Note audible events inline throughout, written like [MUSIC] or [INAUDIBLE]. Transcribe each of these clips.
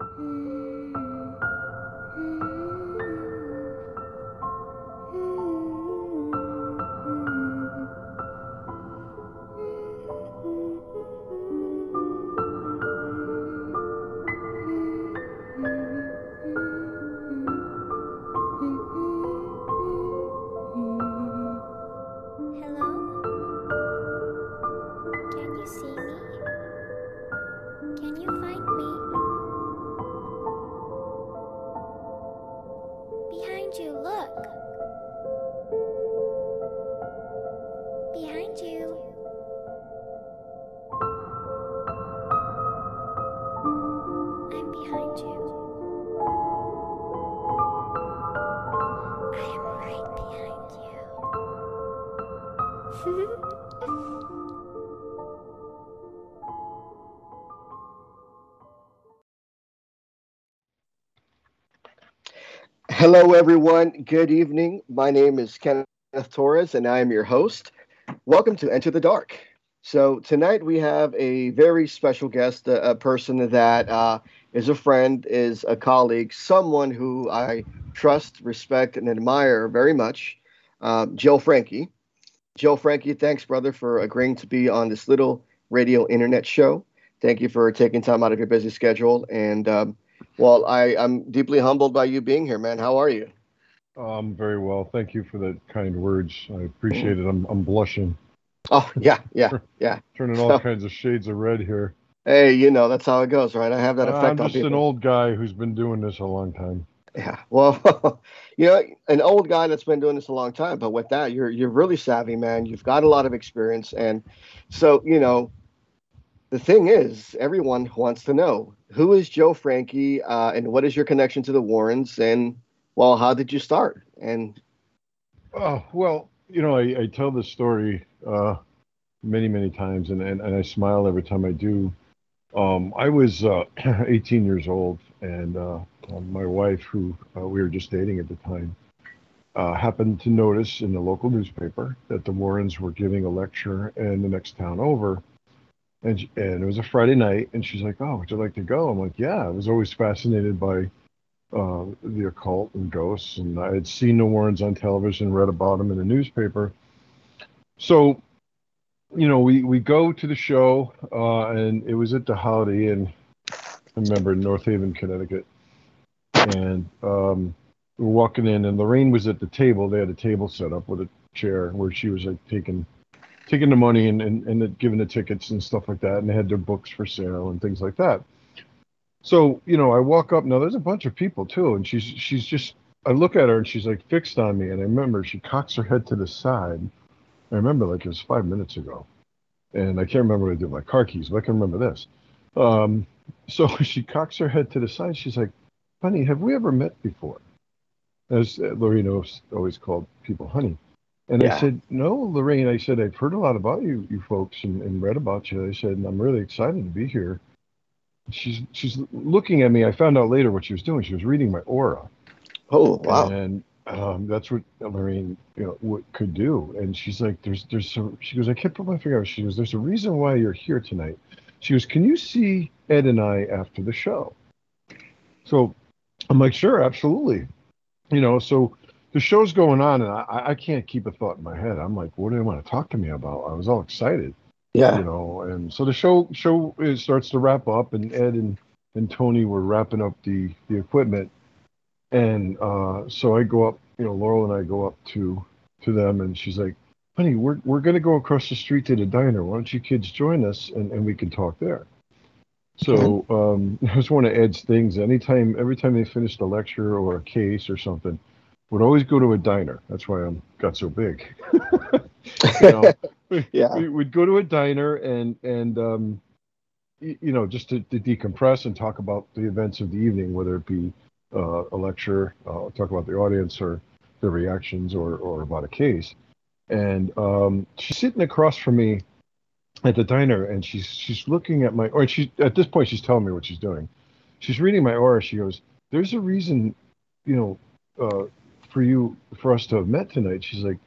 Hello? Hello, everyone. Good evening. My name is Kenneth Torres, and I am your host. Welcome to Enter the Dark. So, tonight we have a very special guest, a, a person that uh, is a friend, is a colleague, someone who I trust, respect, and admire very much, um, Joe Frankie. Joe Frankie, thanks, brother, for agreeing to be on this little radio internet show. Thank you for taking time out of your busy schedule. And, um, well, I, I'm deeply humbled by you being here, man. How are you? Um, I'm very well. Thank you for the kind words. I appreciate it. I'm, I'm blushing, Oh, yeah, yeah, [LAUGHS] yeah. turning all So- kinds of shades of red here. Hey, you know, that's how it goes, right? I have that Uh, effect I'm just an old guy who's been doing this a long time. Yeah. Well, [LAUGHS] you know, an old guy that's been doing this a long time, but with that, you're you're really savvy, man. You've got a lot of experience, and so you know, the thing is, everyone wants to know who is Joe Frankie, uh, and what is your connection to the Warrens, and well, how did you start? And Oh, well, you know, I, I tell this story uh, many, many times, and, and, and I smile every time I do. Um, I was uh, [CLEARS THROAT] 18 years old, and uh, um, my wife, who uh, we were just dating at the time, happened to notice in the local newspaper that the Warrens were giving a lecture in the next town over. And, and it was a Friday night, and she's like, Oh, would you like to go? I'm like, Yeah, I was always fascinated by uh, the occult and ghosts, and I had seen the Warrens on television, read about them in the newspaper. So, you know, we, we go to the show, uh, and it was at the Holiday Inn, I remember, in North Haven, Connecticut. And um, we're walking in, and Lorraine was at the table. They had a table set up with a chair where she was like taking taking the money and, and, and giving the tickets and stuff like that. And they had their books for sale and things like that. So, you know, I walk up now there's a bunch of people too, and she's she's just I look at her and she's like fixed on me, and I remember she cocks her head to the side. I remember like it was five minutes ago. And I can't remember what I did with my car keys, but I can remember this. Um, so [LAUGHS] she cocks her head to the side. She's like, Honey, have we ever met before? As always, always called people honey. And Yeah. I said, No, Lorraine. I said, I've heard a lot about you, you folks, and, and read about you. I said, and I'm really excited to be here. She's she's looking at me. I found out later what she was doing. She was reading my aura, oh, wow, and um, that's what Lorraine, you know, what could do. And she's like, "There's, there's some." She goes, "I can't put my finger on." it." She goes, "There's a reason why you're here tonight." She goes, "Can you see Ed and I after the show?" So I'm like, "Sure, absolutely." You know, so the show's going on, and I, I can't keep a thought in my head. I'm like, "What do they want to talk to me about?" I was all excited yeah, you know and so the show show is, starts to wrap up and ed and, and tony were wrapping up the the equipment. And uh so i go up you know laurel and i go up to to them and she's like honey we're we're going to go across the street to the diner. Why don't you kids join us and, and we can talk there? So um [LAUGHS] it was one of ed's things. Anytime every time they finished a lecture or a case or something would always go to a diner that's why i'm got so big [LAUGHS] know yeah, we would go to a diner and and um, y- you know just to, to decompress and talk about the events of the evening, whether it be uh, a lecture, uh, talk about the audience or their reactions, or or about a case. And um, she's sitting across from me at the diner, and she's she's looking at my or she at this point she's telling me what she's doing. She's reading my aura. She goes, "There's a reason, you know, uh, for you for us to have met tonight." She's like.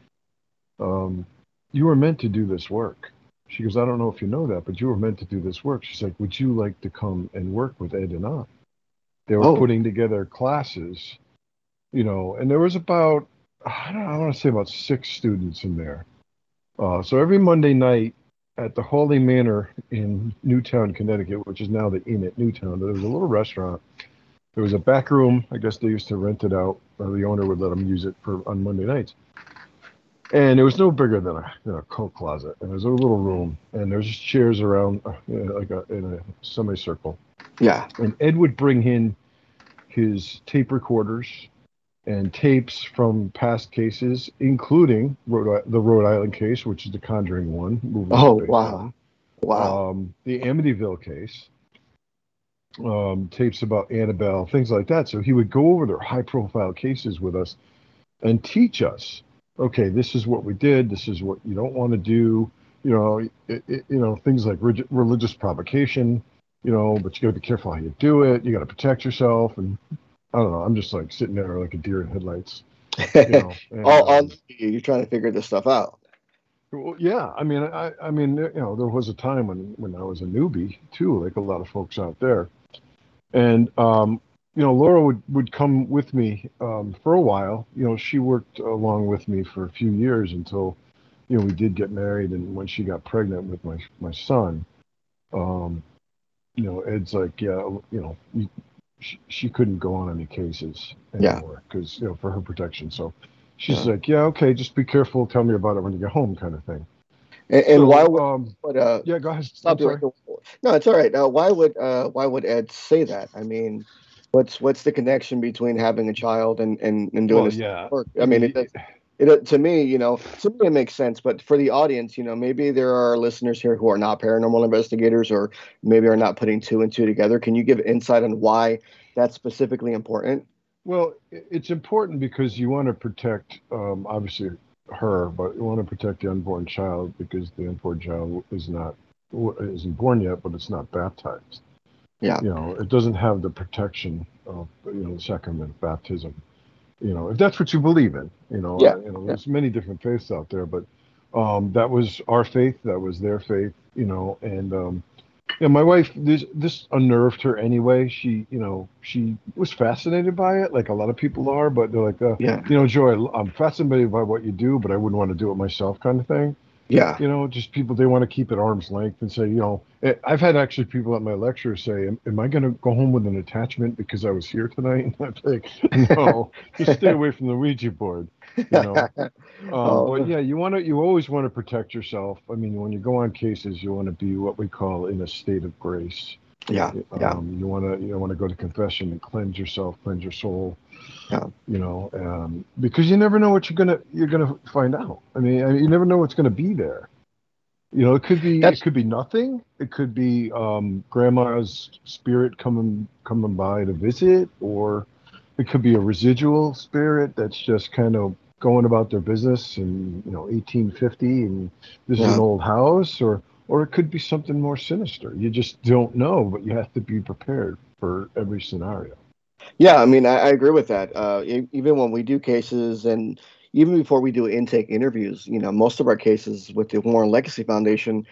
Um, you were meant to do this work. She goes, I don't know if you know that, but you were meant to do this work. She's like, Would you like to come and work with Ed and I? They were Oh. putting together classes, you know, and there was about I don't know, I want to say about six students in there. Uh, so every Monday night at the Hawley Manor in Newtown, Connecticut, which is now the Inn at Newtown, there was a little restaurant. There was a back room. I guess they used to rent it out. Or the owner would let them use it for on Monday nights. And it was no bigger than a, than a coat closet. And there was a little room, and there's just chairs around, uh, you know, like a, in a semicircle. Yeah. And Ed would bring in his tape recorders and tapes from past cases, including Rhode, the Rhode Island case, which is the Conjuring one. Oh wow. Wow. um, the Amityville case, um, tapes about Annabelle, things like that. So he would go over their high profile cases with us and teach us, okay, this is what we did. This is what you don't want to do. You know, it, it, you know, things like relig- religious provocation, you know, but you got to be careful how you do it. You got to protect yourself. And I don't know. I'm just like sitting there like a deer in headlights. You know, [LAUGHS] and, all, um, you're trying to figure this stuff out. well, yeah, I mean, I, I mean, you know, there was a time when when I was a newbie too, like a lot of folks out there, and um, you know, Laura would would come with me um, for a while. You know, she worked along with me for a few years until, you know, we did get married, and when she got pregnant with my my son, um, you know, Ed's like, yeah, you know, you, she, she couldn't go on any cases anymore because you know for her protection. So she's Yeah. like, yeah, okay, just be careful. Tell me about it when you get home, kind of thing. And, and So, why would, um, would uh, yeah, go ahead. stop sorry. No, it's all right. Uh, why would uh, why would Ed say that? I mean, what's what's the connection between having a child and and, and doing Well, this yeah. work? I mean, it, does- it to me, you know, to me it makes sense, but for the audience, you know, maybe there are listeners here who are not paranormal investigators or maybe are not putting two and two together. Can you give insight on why that's specifically important? Well, it's important because you want to protect, um, obviously, her, but you want to protect the unborn child because the unborn child is not isn't born yet, but it's not baptized. Yeah. You know, it doesn't have the protection of you know the sacrament of baptism. You know, if that's what you believe in. You know, Yeah, you know, there's many different faiths out there, but um, that was our faith. That was their faith. You know, and um, yeah, my wife, this this unnerved her anyway. She, you know, she was fascinated by it, like a lot of people are. But they're like, uh, Yeah. you know, Joe, I'm fascinated by what you do, but I wouldn't want to do it myself, kind of thing. Yeah. You know, just people they want to keep at arm's length and say, you know, eh, I've had actually people at my lecture say, "Am, am I going to go home with an attachment because I was here tonight?" [LAUGHS] And I'm like, no, just stay away from the Ouija board. You know, [LAUGHS] um, Oh. but yeah, you want to, you always want to protect yourself. I mean, when you go on cases, you want to be what we call in a state of grace. yeah. Yeah. Um, you want to you want to go to confession and cleanse yourself, cleanse your soul. Yeah. You know, um, because you never know what you're gonna you're gonna find out. I mean, I mean, you never know what's gonna be there. You know, it could be That's- it could be nothing. It could be um, grandma's spirit coming coming by to visit, or it could be a residual spirit that's just kind of going about their business in you know 1850 and this is an old house or or it could be something more sinister you just don't know but you have to be prepared for every scenario Yeah, I mean, I, I agree with that. Uh, even when we do cases, and even before we do intake interviews, you know, most of our cases with the Warren Legacy Foundation,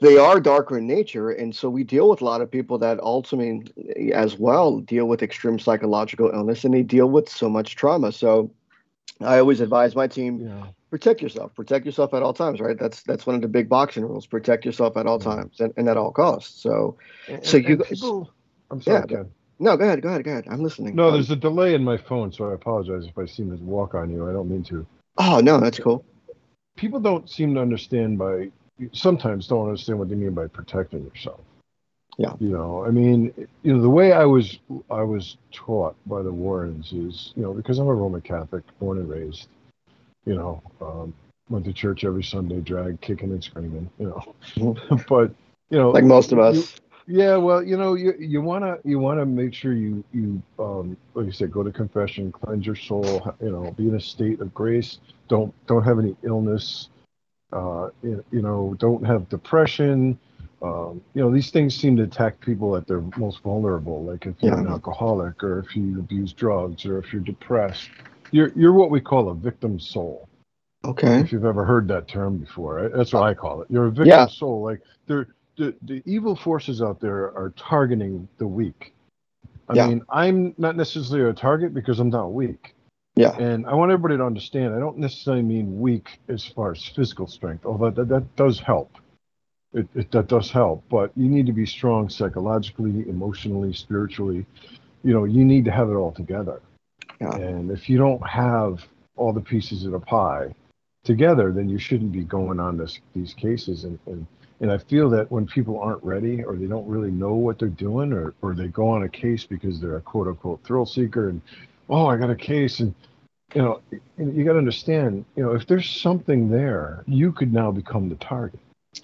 they are darker in nature, and so we deal with a lot of people that ultimately, as well, deal with extreme psychological illness, and they deal with so much trauma. So, I always advise my team yeah protect yourself, protect yourself at all times. Right? That's that's one of the big boxing rules: protect yourself at all Yeah. times and, and at all costs. So, And- So and- you people, i'm sorry Yeah, Ken. No, go ahead, go ahead, go ahead. I'm listening. no Um, there's a delay in my phone so i apologize if i seem to walk on you i don't mean to oh no, that's cool. people don't seem to understand by sometimes don't understand what they mean by protecting yourself. Yeah. You know, I mean, you know, the way I was I was taught by the Warrens is, you know, because I'm a Roman Catholic, born and raised, you know, um, went to church every Sunday, drag, kicking and screaming, you know. [LAUGHS] but you know, Like most of us. Yeah, well, you know, you you wanna you wanna make sure you you um like you said, go to confession, cleanse your soul, you know, be in a state of grace. Don't don't have any illness. Uh, you, you know, don't have depression. Um, you know, these things seem to attack people at their most vulnerable. Like if you're an alcoholic, or if you abuse drugs, or if you're depressed, you're you're what we call a victim soul Okay. if you've ever heard that term before. That's what I call it. You're a victim Yeah. soul. Like they're, the the evil forces out there are targeting the weak, I Yeah. mean, I'm not necessarily a target because I'm not weak. Yeah. And I want everybody to understand I don't necessarily mean weak as far as physical strength, although that, that does help. It, it that does help, but you need to be strong psychologically, emotionally, spiritually. You know, you need to have it all together. Yeah. And if you don't have all the pieces of the pie together, then you shouldn't be going on this these cases. And and, and I feel that when people aren't ready or they don't really know what they're doing or, or they go on a case because they're a quote unquote thrill seeker and oh I got a case and you know you, got to understand you know if there's something there you could now become the target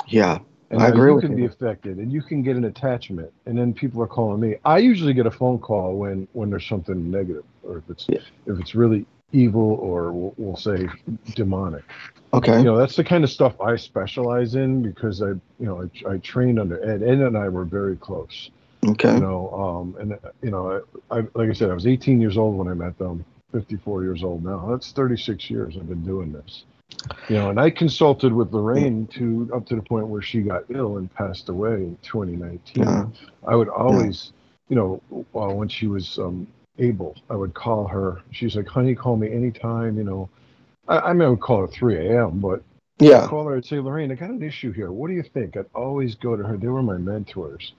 Yeah. and I agree you with can you. be affected and you can get an attachment and then people are calling me i usually get a phone call when when there's something negative or if it's Yeah. if it's really evil or we'll, we'll say demonic Okay. you know that's the kind of stuff i specialize in because i you know i, I trained under ed ed and i were very close. Okay. you know um and you know I, I like i said i was 18 years old when i met them 54 years old now. That's 36 years i've been doing this. You know and i consulted with lorraine to up to the point where she got ill and passed away in 2019 Yeah. i would always you know uh, when she was um able i would call her. She's like honey call me anytime you know i, I mean i would call her 3 a.m but Yeah. call her. I'd say, Lorraine, I got an issue here. What do you think? I'd always go to her. They were my mentors.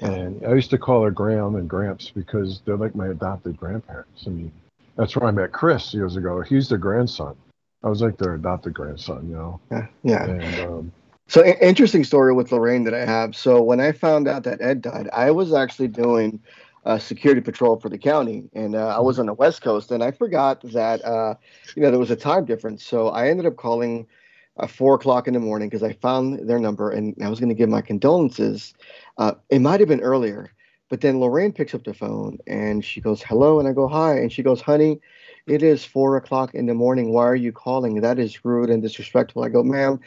And I used to call her Gram and Gramps because they're like my adopted grandparents. I mean, that's where I met Chris years ago. He's their grandson. I was like their adopted grandson, you know. Yeah. Yeah. And um, So interesting story with Lorraine that I have. So when I found out that Ed died, I was actually doing uh, security patrol for the county, and uh, I was on the West Coast, and I forgot that uh, you know there was a time difference. So I ended up calling uh, four o'clock in the morning because I found their number, and I was going to give my condolences. Uh, it might have been earlier, but then Lorraine picks up the phone and she goes, "Hello," and I go, "Hi," and she goes, "Honey." It is four o'clock in the morning. Why are you calling? That is rude and disrespectful. I go, ma'am,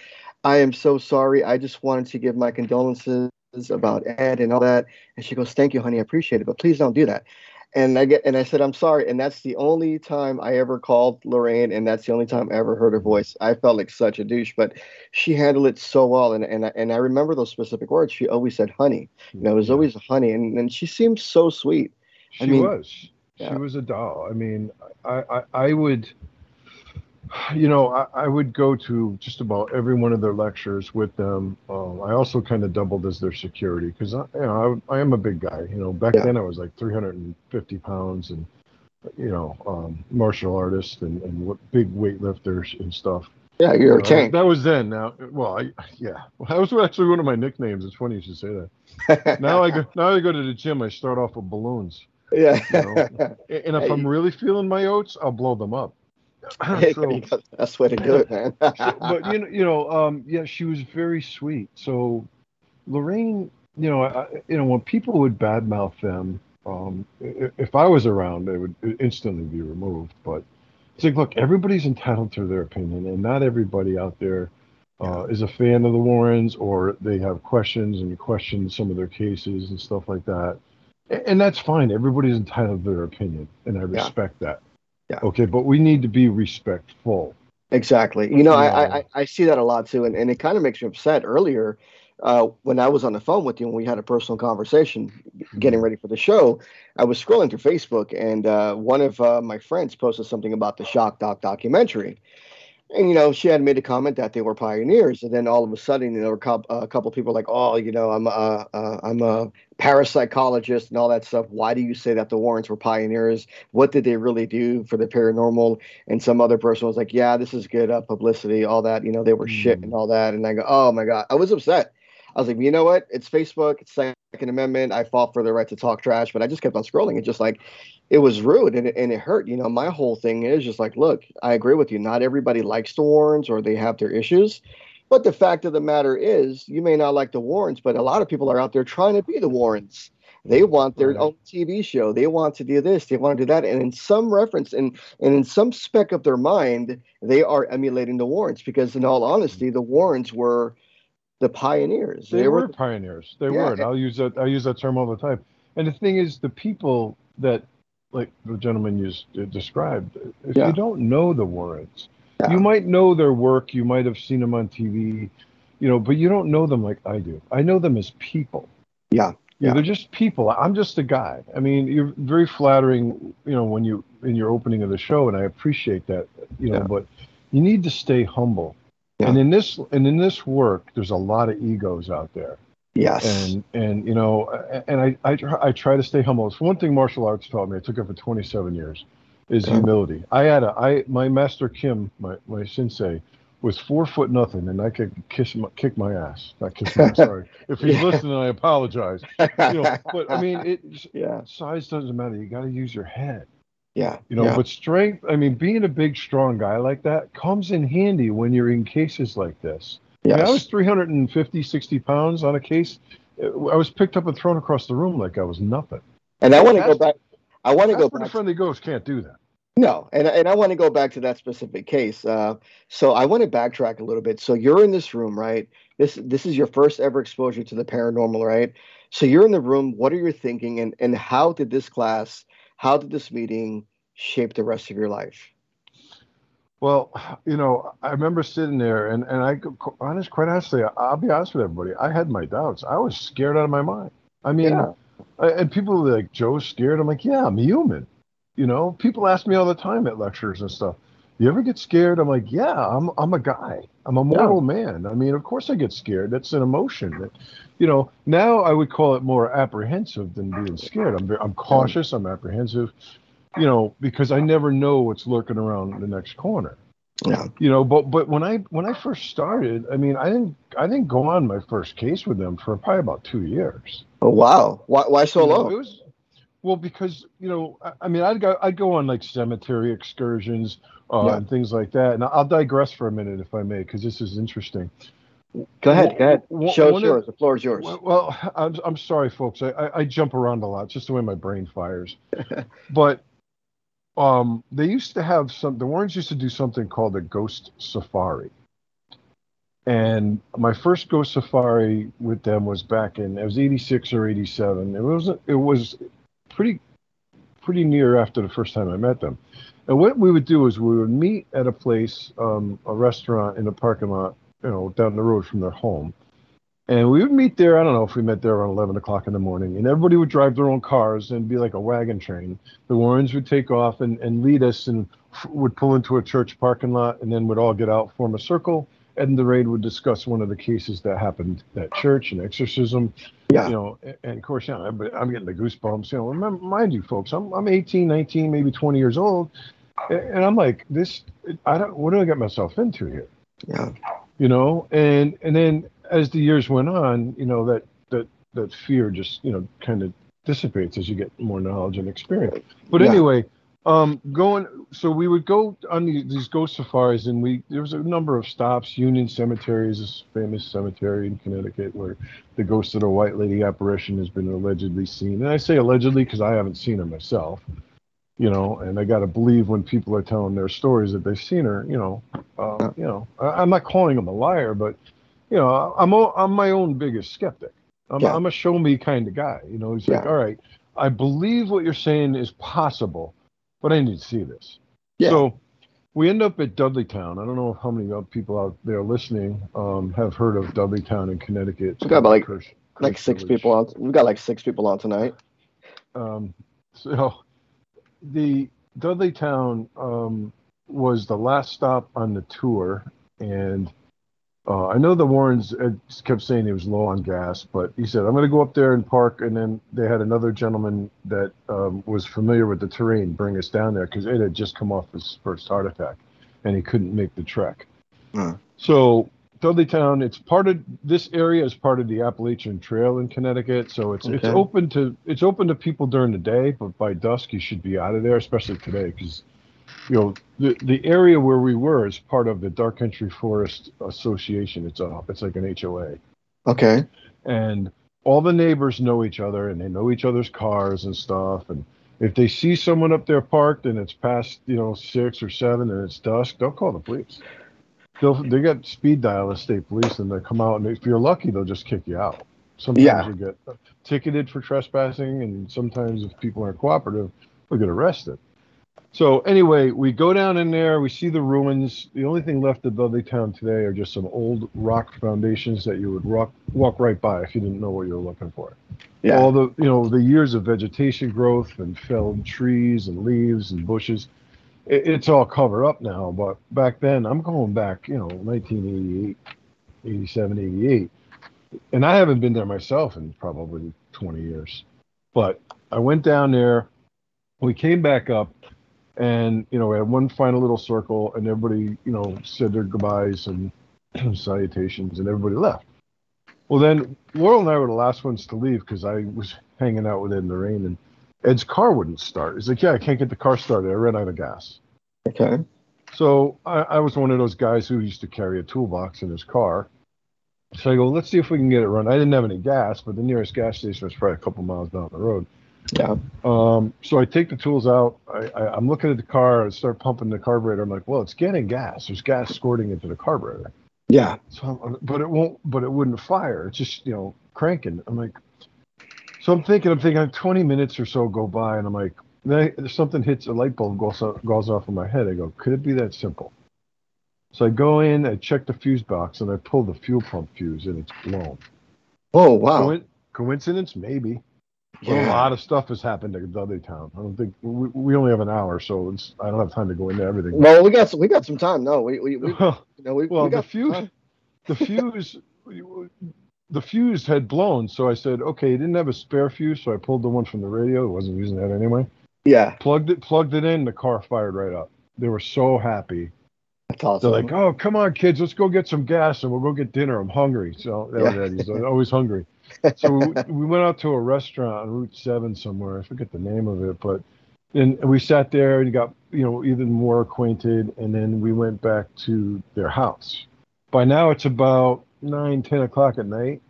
I am so sorry. I just wanted to give my condolences about Ed and all that. And she goes, Thank you, honey. I appreciate it. But please don't do that. And I get and I said, I'm sorry. And that's the only time I ever called Lorraine, and that's the only time I ever heard her voice. I felt like such a douche, but she handled it so well. And and I, and I remember those specific words. She always said honey. You know, it was always honey. And and she seemed so sweet. she I mean, was. She was a doll. I mean, I, I, I would, you know, I, I would go to just about every one of their lectures with them. Um, I also kind of doubled as their security because I, you know, I, I am a big guy. You know, back Yeah. then I was like 350 pounds and, you know, um, martial artist and, and what big weightlifters and stuff. Yeah, you're a Uh, tank. That was then. Now, well, I, yeah, [LAUGHS] that was actually one of my nicknames. It's funny you should say that. [LAUGHS] Now I go, now I go to the gym. I start off with balloons. yeah. know, [LAUGHS] And if Hey. I'm really feeling my oats, I'll blow them up. [CLEARS THROAT] So, that's way to do it, man. [LAUGHS] but you know, you know, um, yeah, she was very sweet. So Lorraine, you know, I, you know, when people would badmouth them, um, if I was around, they would instantly be removed. But it's like, look, everybody's entitled to their opinion, and not everybody out there uh, is a fan of the Warrens, or they have questions and you question some of their cases and stuff like that. And that's fine. Everybody's entitled to their opinion, and I Yeah. respect that. Yeah. Okay, but we need to be respectful. Exactly. You know, I, I I- I see that a lot too, and, and it kind of makes me upset. Earlier, uh, when I was on the phone with you and we had a personal conversation, getting ready for the show, I was scrolling through Facebook, and uh, one of uh, my friends posted something about the Shock Doc documentary. And you know, she had made a comment that they were pioneers, and then all of a sudden, you know, a couple, a couple people like, oh, you know, I'm a, uh, I'm a parapsychologist and all that stuff. Why do you say that the Warrens were pioneers? What did they really do for the paranormal? And some other person was like, yeah, this is good uh, publicity, all that. You know, they were shit and all that. And I go, oh my god, I was upset. I was like, you know what? It's Facebook. It's Second Amendment. I fought for the right to talk trash, but I just kept on scrolling. It just like, it was rude and it, and it hurt. You know, my whole thing is just like, look, I agree with you. Not everybody likes the Warrens or they have their issues. But the fact of the matter is, you may not like the Warrens, but a lot of people are out there trying to be the Warrens. They want their own TV show. They want to do this. They want to do that. And in some reference and, and in some speck of their mind, they are emulating the Warrens because, in all honesty, the Warrens were the pioneers. They, were, pioneers. They Yeah, were. And I'll use that. I use that term all the time. And the thing is, the people that, like the gentleman you described, if Yeah. you don't know the Warrens, Yeah. you might know their work. You might have seen them on TV, you know, but you don't know them like I do. I know them as people. Yeah, You know, Yeah. they're just people. I'm just a guy. I mean, you're very flattering, you know, when you in your opening of the show, and I appreciate that, you know. But you need to stay humble. Yeah. And in this and in this work, there's a lot of egos out there Yes. and and you know and I, I try- I try to stay humble it's one thing martial arts taught me i took it for 27 years is Okay. humility i had a i my master kim my, my sensei was four foot nothing and i could kiss my, kick my ass not kiss ass [LAUGHS] sorry if he's Yeah. listening i apologize you know but i mean it [LAUGHS] yeah. size doesn't matter you got to use your head Yeah. you know yeah. but strength i mean being a big strong guy like that comes in handy when you're in cases like this I, mean, I was 350, 60 pounds on a case. I was picked up and thrown across the room like I was nothing. and I want to go back. I want to go back. and Friendly Ghost can't do that. No, and and I want to go back to that specific case. Uh, so I want to backtrack a little bit. So you're in this room, right? This this is your first ever exposure to the paranormal, right? So you're in the room. What are you thinking, and and how did this class, how did this meeting shape the rest of your life? Well, you know, I remember sitting there, and and I, honest, quite honestly, I'll be honest with everybody. I had my doubts. I was scared out of my mind. I mean, Yeah. I- and people were like, "Joe's scared." I'm like, "Yeah, I'm human." You know, people ask me all the time at lectures and stuff. You ever get scared? I'm like, "Yeah, I'm I'm a guy. I'm a mortal man. I mean, of course I get scared. That's an emotion. That, you know, now I would call it more apprehensive than being scared. I'm I'm cautious. I'm apprehensive. You know, because I never know what's lurking around the next corner Yeah. you know but but when i when i first started i mean i didn't i didn't go on my first case with them for probably about two years Oh wow. Why why so You know, long? it was well because you know I, I mean i'd go i'd go on like cemetery excursions uh, Yeah. and things like that and i'll digress for a minute if i may because this is interesting Go ahead. Go ahead. One- Show's yours. The floor is yours. well, well I'm, I'm sorry folks I, I, I jump around a lot just the way my brain fires [LAUGHS] but um they used to have some the warrens used to do something called a ghost safari and my first ghost safari with them was back in it was 86 or 87 it was it was pretty pretty near after the first time i met them and what we would do is we would meet at a place um, a restaurant in a parking lot you know down the road from their home and we would meet there. I don't know if we met there around 11 o'clock in the morning. And everybody would drive their own cars and be like a wagon train. The Warrens would take off and, and lead us and f- would pull into a church parking lot and then would all get out, form a circle. Ed and Lorraine would discuss one of the cases that happened at church, and exorcism. Yeah. You know, a- and of course, know, I'm I'm getting the goosebumps. You know, remember, mind you, folks, I'm, I'm 18, 19, maybe 20 years old. And, and I'm like, this, I don't, what do I get myself into here? Yeah. you know and and then as the years went on you know that that that fear just you know kind of dissipates as you get more knowledge and experience but Yeah. anyway um going so we would go on these, these ghost safaris and we there was a number of stops. Union cemetery is this famous cemetery in connecticut where the ghost of the white lady apparition has been allegedly seen. And i say allegedly because i haven't seen her myself you know and i got to believe when people are telling their stories that they've seen her you know um, you know I, i'm not calling them a liar but you know i'm o- i'm my own biggest skeptic. I'm, Yeah. I'm a show me kind of guy you know he's like all right i believe what you're saying is possible but i need to see this Yeah. so we end up at Dudleytown. I don't know how many people out there listening um, have heard of Dudleytown in Connecticut. We got about like- Kirsch- Like six Village. people on. We've got like six people on tonight. Um, so the Dudleytown um, was the last stop on the tour, and uh, I know the Warrens kept saying he was low on gas, but he said I'm going to go up there and park, and then they had another gentleman that um, was familiar with the terrain bring us down there because it had just come off his first heart attack, and he couldn't make the trek. So Dudleytown, it's part of this area is part of the Appalachian Trail in Connecticut, so it's it's open to it's open to people during the day, but by dusk you should be out of there, especially today, because you know the the area where we were is part of the Dark Entry Forest Association. It's a it's like an HOA, Okay. and all the neighbors know each other and they know each other's cars and stuff, and if they see someone up there parked and it's past you know six or seven and it's dusk, they'll call the police. They'll they got speed dial the state police and they come out and if you're lucky they'll just kick you out. Sometimes Yeah. you get ticketed for trespassing and sometimes if people aren't cooperative they'll get arrested. So anyway, we go down in there. We see the ruins. The only thing left of Dudley Town today are just some old rock foundations that you would walk walk right by if you didn't know what you were looking for. Yeah. All the you know the years of vegetation growth and felled trees and leaves and bushes. It, it's all covered up now, but back then I'm going back, you know, 1988, 87, 88, and I haven't been there myself in probably 20 years. But I went down there. We came back up and you know we had one final little circle and everybody you know said their goodbyes and [CLEARS THROAT] salutations and everybody left. Well then laurel and i were the last ones to leave because i was hanging out with ed in the rain and ed's car wouldn't start. He's like yeah i can't get the car started. I ran out of gas. Okay. so I, I was one of those guys who used to carry a toolbox in his car. So i go let's see if we can get it run. I didn't have any gas but the nearest gas station was probably a couple miles down the road Yeah. um, so I take the tools out. I, I, I'm looking at the car. I start pumping the carburetor. I'm like, well, it's getting gas. There's gas squirting into the carburetor. Yeah. So, I'm, but it won't. But it wouldn't fire. It's just you know cranking. I'm like, so I'm thinking. I'm thinking. 20 minutes or so go by, and I'm like, then I, something hits a light bulb goes off, goes off in my head. I go, could it be that simple? So I go in, I check the fuse box, and I pull the fuel pump fuse, and it's blown. Oh wow. Coin- coincidence? Maybe. But a lot of stuff has happened at Dudley Town. I don't think we, we only have an hour, so it's I don't have time to go into everything. Well, we got some, we got some time. No, we we, we Well, [LAUGHS] you know we, well we the got some fuse, the fuse, the fuse had blown. So I said, okay, it didn't have a spare fuse, so I pulled the one from the radio. I wasn't using that anyway. Yeah, Plugged it, plugged it in. The car fired right up. They were so happy. that's awesome. They're like, "Oh, come on, kids, let's go get some gas and we'll go get dinner. I'm hungry." So Yeah. Always hungry. So we, we went out to a restaurant on Route Seven somewhere. I forget the name of it, but and we sat there and got you know even more acquainted, and then we went back to their house. By now it's about nine, ten o'clock at night,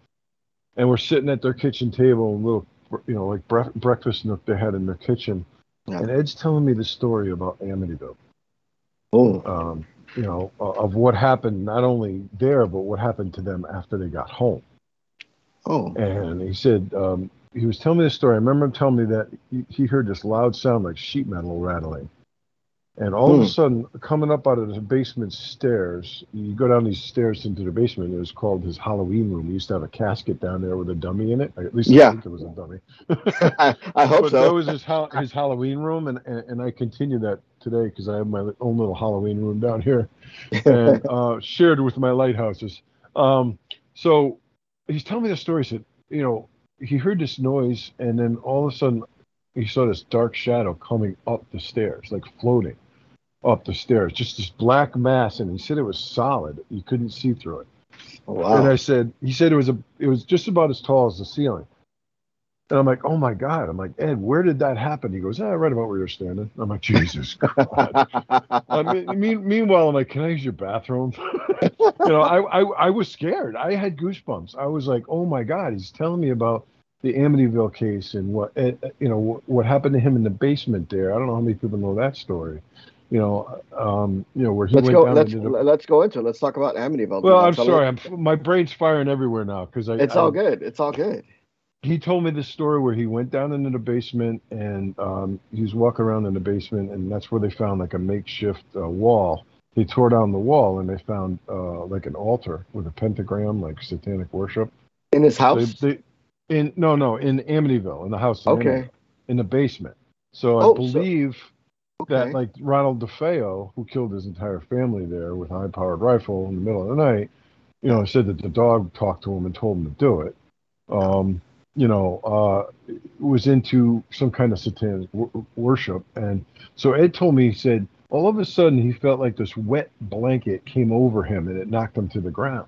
and we're sitting at their kitchen table, a little you know like bre- breakfast nook they had in their kitchen. Yeah. And Ed's telling me the story about Amityville oh, um, you know, of what happened not only there, but what happened to them after they got home. Oh, And he said um, he was telling me this story. I remember him telling me that he, he heard this loud sound like sheet metal rattling. And all of Hmm. a sudden, coming up out of the basement stairs, you go down these stairs into the basement. It was called his Halloween room. He used to have a casket down there with a dummy in it. At least Yeah. I think it was a dummy. [LAUGHS] I, I hope but so. that was his his Halloween room, and, and, and I continue that today because I have my own little Halloween room down here, [LAUGHS] and uh, shared with my lighthouses. Um, so he's telling me the story. He said, you know, he heard this noise, and then all of a sudden, he saw this dark shadow coming up the stairs, like floating up the stairs, just this black mass, and he said it was solid. You couldn't see through it. Oh, And. I said, he said it was a, it was just about as tall as the ceiling. And I'm like, oh my god! I'm like, Ed, where did that happen? He goes, ah, right about where you're standing. I'm like, Jesus God. I mean, [LAUGHS] mean, meanwhile, I'm like, can I use your bathroom? [LAUGHS] you know, I, I I was scared. I had goosebumps. I was like, oh my god, he's telling me about the Amityville case and what eh, eh, you know what, what happened to him in the basement there. I don't know how many people know that story. You know, um, you know where he let's went go. down Let's into the let's go into it. Let's talk about Amityville. well, I'm sorry. I'm my brain's firing everywhere now because I. It's I, all good. It's all good. He told me this story where he went down into the basement and um, he was walking around in the basement, and that's where they found like a makeshift uh, wall. They tore down the wall and they found uh, like an altar with a pentagram, like satanic worship. In his house. they, in no, no, in Amityville, in the house. In Okay. Amityville, in the basement. So I Oh, so- believe that like Ronald DeFeo, who killed his entire family there with a high-powered rifle in the middle of the night, you know, said that the dog talked to him and told him to do it. Um, you know, uh, was into some kind of satanic w- worship, and so Ed told me he said all of a sudden he felt like this wet blanket came over him and it knocked him to the ground.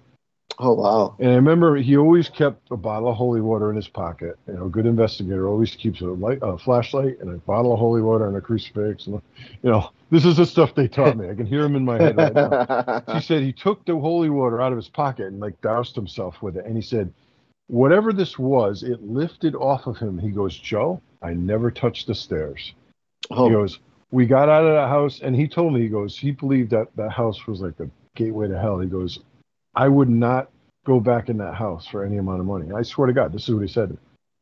oh wow. And I remember he always kept a bottle of holy water in his pocket. You know, a good investigator always keeps a light, a flashlight, and a bottle of holy water and a crucifix. And you know, this is the stuff they taught me. I can hear him in my head right now. [LAUGHS] He said he took the holy water out of his pocket and like doused himself with it. And he said, whatever this was, it lifted off of him. He goes, Joe, I never touched the stairs. He oh, goes, we got out of the house, and he told me, he goes, he believed that that house was like a gateway to hell. He goes, I would not go back in that house for any amount of money. I swear to God, this is what he said.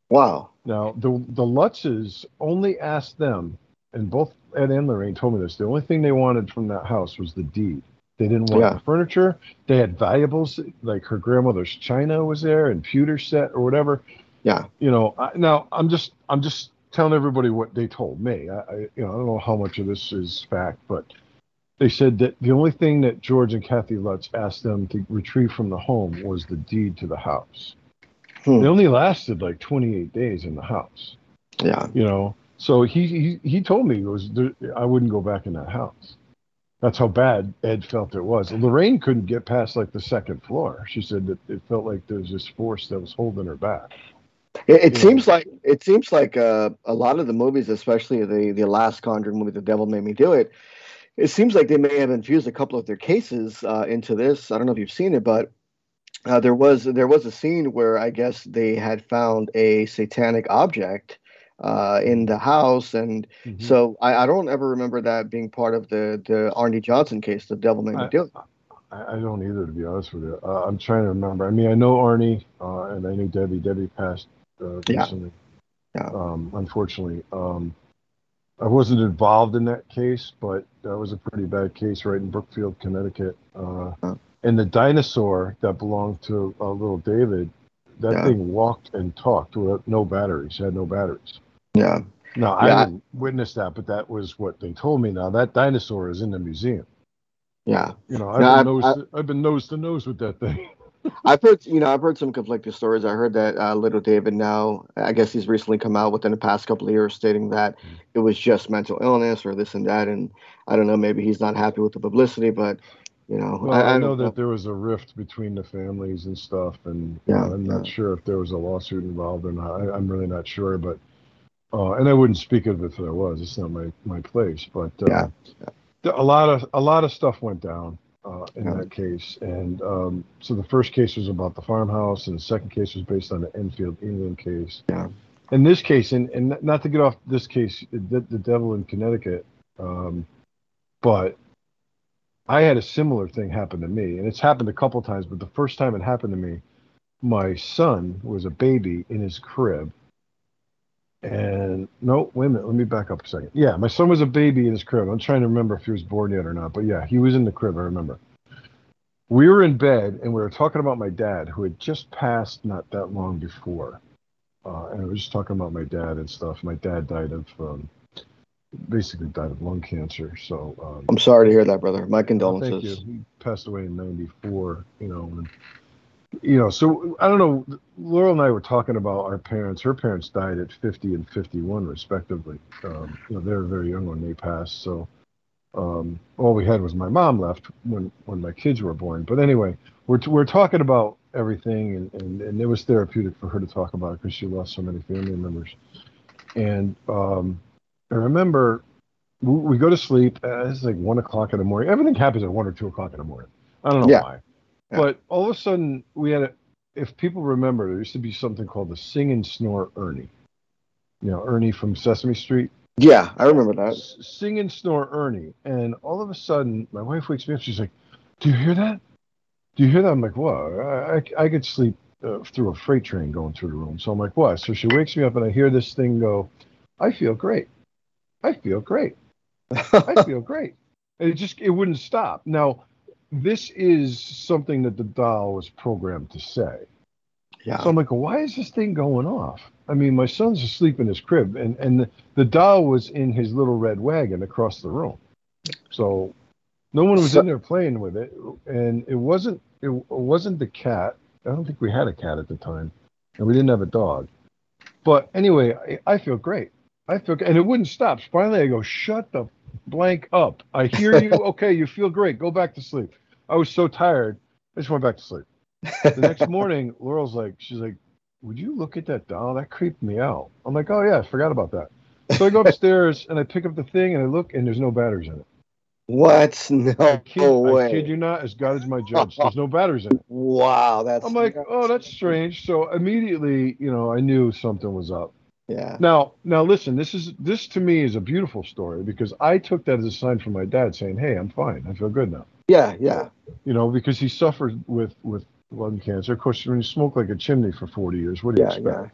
wow. Now, the the Lutzes only asked them, and both Ed and Lorraine told me this. The only thing they wanted from that house was the deed. They didn't want Yeah. the furniture. They had valuables like her grandmother's china was there and pewter set or whatever. Yeah. You know, I, now I'm just I'm just telling everybody what they told me. I, I you know I don't know how much of this is fact, but they said that the only thing that George and Kathy Lutz asked them to retrieve from the home was the deed to the house. Hmm. They only lasted like 28 days in the house Yeah. you know so he he, he told me it was i wouldn't go back in that house that's how bad ed felt it was lorraine couldn't get past like the second floor she said that it felt like there was this force that was holding her back It, it seems like it seems like uh, a lot of the movies, especially the the last Conjuring movie, The Devil Made Me Do It. It seems like they may have infused a couple of their cases uh, into this. I don't know if you've seen it, but uh, there was there was a scene where I guess they had found a satanic object uh, in the house, and Mm-hmm. so I, I don't ever remember that being part of the the Arne Johnson case, The Devil Made Me I- Do It. I, I don't either to be honest with you uh, i'm trying to remember i mean i know arne uh, and i knew debbie debbie passed uh, Yeah. recently Yeah. um, unfortunately um, i wasn't involved in that case but that was a pretty bad case right in brookfield connecticut uh, Huh. and the dinosaur that belonged to uh, little david that Yeah. thing walked and talked with no batteries had no batteries Yeah, no Yeah. i didn't witness that but that was what they told me now that dinosaur is in the museum yeah. you know i've, been, I- nose to, I've been nose to nose with that thing [LAUGHS] I've heard, you know, I've heard some conflicting stories. I heard that uh, little David now, I guess he's recently come out within the past couple of years stating that it was just mental illness or this and that, and I don't know, maybe he's not happy with the publicity, but you know, Well, I, know don't that there was a rift between the families and stuff, and Yeah, uh, I'm not sure if there was a lawsuit involved or not. I, I'm really not sure, but uh, and I wouldn't speak of it if there was. It's not my my place. But uh, Yeah, a lot of a lot of stuff went down uh, in Yeah. that case, and um, so the first case was about the farmhouse, and the second case was based on the Enfield, England case. Yeah. In this case, and, and not to get off this case, the, the devil in Connecticut, um, but I had a similar thing happen to me, and it's happened a couple times. But the first time it happened to me, my son was a baby in his crib, and no, wait a minute, let me back up a second. Yeah, my son was a baby in his crib. I'm trying to remember if he was born yet or not, but yeah, he was in the crib. I remember. We were in bed and we were talking about my dad, who had just passed not that long before, uh, and we were just talking about my dad and stuff. My dad died of um, basically died of lung cancer, so um, I'm sorry to hear that, brother. My Oh, condolences. Thank you. He passed away in '94. You know, and, you know. So I don't know. Laurel and I were talking about our parents. Her parents died at 50 and 51, respectively. Um, you know, they were very young when they passed. So um, all we had was my mom left when when my kids were born. But anyway, we're we're talking about everything, and and, and it was therapeutic for her to talk about it because she lost so many family members. And um, I remember we, we go to sleep. Uh, it's like one o'clock in the morning. Everything happens at one or two o'clock in the morning. I don't know Yeah. why, Yeah. but all of a sudden we had a. If people remember, there used to be something called the Sing and Snore Ernie. You know, Ernie from Sesame Street. Yeah, I remember that. S- Sing and Snore Ernie, and all of a sudden my wife wakes me up. She's like, "Do you hear that? Do you hear that?" I'm like, "What?" I, I, I could sleep uh, through a freight train going through the room. So I'm like, "What?" So she wakes me up, and I hear this thing go. I feel great. I feel great. I feel great. And it just it wouldn't stop. Now, this is something that the doll was programmed to say. Yeah. So I'm like, why is this thing going off? I mean, my son's asleep in his crib, and and the, the doll was in his little red wagon across the room. So no one was So- in there playing with it, and it wasn't it wasn't the cat. I don't think we had a cat at the time, and we didn't have a dog. But anyway, I, I feel great. I feel, and it wouldn't stop. Finally, I go, shut the blank up. I hear you. [LAUGHS] Okay, you feel great. Go back to sleep. I was so tired. I just went back to sleep. The next [LAUGHS] morning, Laurel's like, she's like, would you look at that doll? That creeped me out. I'm like, oh yeah, I forgot about that. So I go [LAUGHS] upstairs and I pick up the thing and I look and there's no batteries in it. What? I No kid, I kid you not, as God is my judge, there's no batteries in it. [LAUGHS] Wow, that's. I'm like, oh, that's strange. So immediately, you know, I knew something was up. Yeah. Now, now listen, this is this to me is a beautiful story because I took that as a sign from my dad saying, "Hey, I'm fine. I feel good now." Yeah, yeah. You know, because he suffered with with lung cancer. Of course, when you smoke like a chimney for 40 years, what do you Yeah, expect? yeah.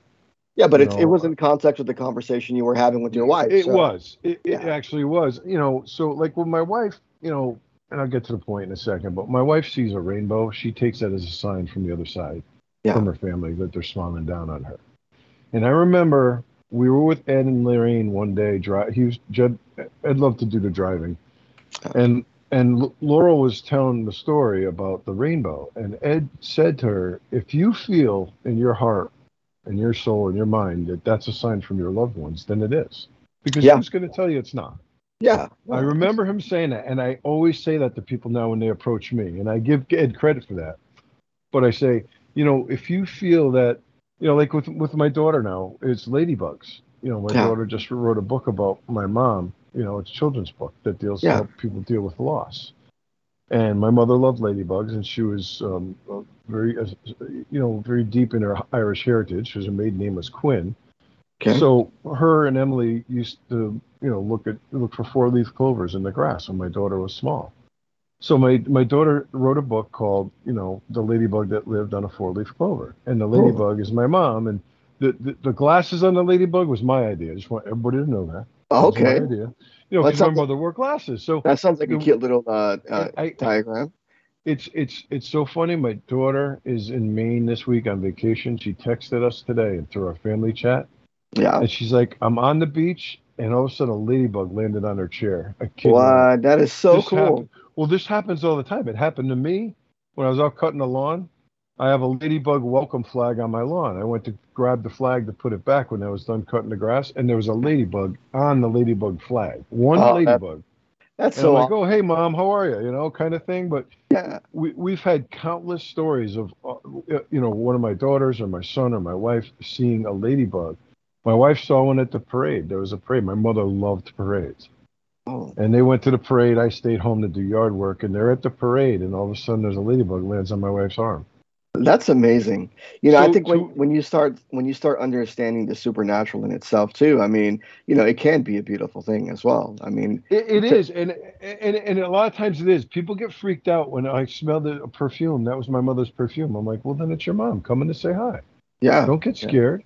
Yeah, but You it know, was in uh, context with the conversation you were having with your wife. It so- was. It, it actually was. You know, so like with my wife, you know, and I'll get to the point in a second, but my wife sees a rainbow. She takes that as a sign from the other side, Yeah. from her family, that they're smiling down on her. And I remember we were with Ed and Lorraine one day. Drive. He was Jed. Ed loved to do the driving, oh. and and L- Laurel was telling the story about the rainbow, and Ed said to her, "If you feel in your heart, in your soul, in your mind that that's a sign from your loved ones, then it is." Because Yeah. who's going to tell you it's not? Yeah. I remember him saying that, and I always say that to people now when they approach me, and I give Ed credit for that. But I say, you know, if you feel that, you know, like with with my daughter now, it's ladybugs. You know, my Yeah. daughter just wrote a book about my mom. You know, it's a children's book that deals Yeah. help people deal with loss. And my mother loved ladybugs, and she was um, very, uh, you know, very deep in her Irish heritage. Her maiden name was Quinn. Okay. So her and Emily used to, you know, look at look for four leaf clovers in the grass when my daughter was small. So my my daughter wrote a book called, you know, the ladybug that lived on a four leaf clover, and the ladybug is my mom, and the, the the glasses on the ladybug was my idea. I just want everybody to know that. Okay. idea. You know, Well, that because my mother wore glasses, so That sounds like a cute little uh, uh, I- diagram. it's it's it's so funny. My daughter is in Maine this week on vacation. She texted us today through our family chat. Yeah. And she's like, I'm on the beach, and all of a sudden a ladybug landed on her chair. I kid. What? That is so cool. happened- well, this happens all the time. It happened to me when I was out cutting the lawn. I have a ladybug welcome flag on my lawn. I went to grab the flag to put it back when I was done cutting the grass, and there was a ladybug on the ladybug flag. One Oh, that- ladybug. That's And so I'm like, oh, hey, mom, how are you? You know, kind of thing. But Yeah. we, we've had countless stories of, uh, you know, one of my daughters or my son or my wife seeing a ladybug. My wife saw one at the parade. There was a parade. My mother loved parades. Oh. And they went to the parade. I stayed home to do yard work, and they're at the parade, and all of a sudden there's a ladybug lands on my wife's arm. That's amazing. You know, I think when, so- when you start when you start understanding the supernatural in itself too, I mean, you know, it can be a beautiful thing as well. I mean, It, it To- is, and, and and a lot of times it is. People get freaked out when I smell the perfume. That was my mother's perfume. I'm like, well, then it's your mom coming to say hi. yeah, Don't get Yeah. scared.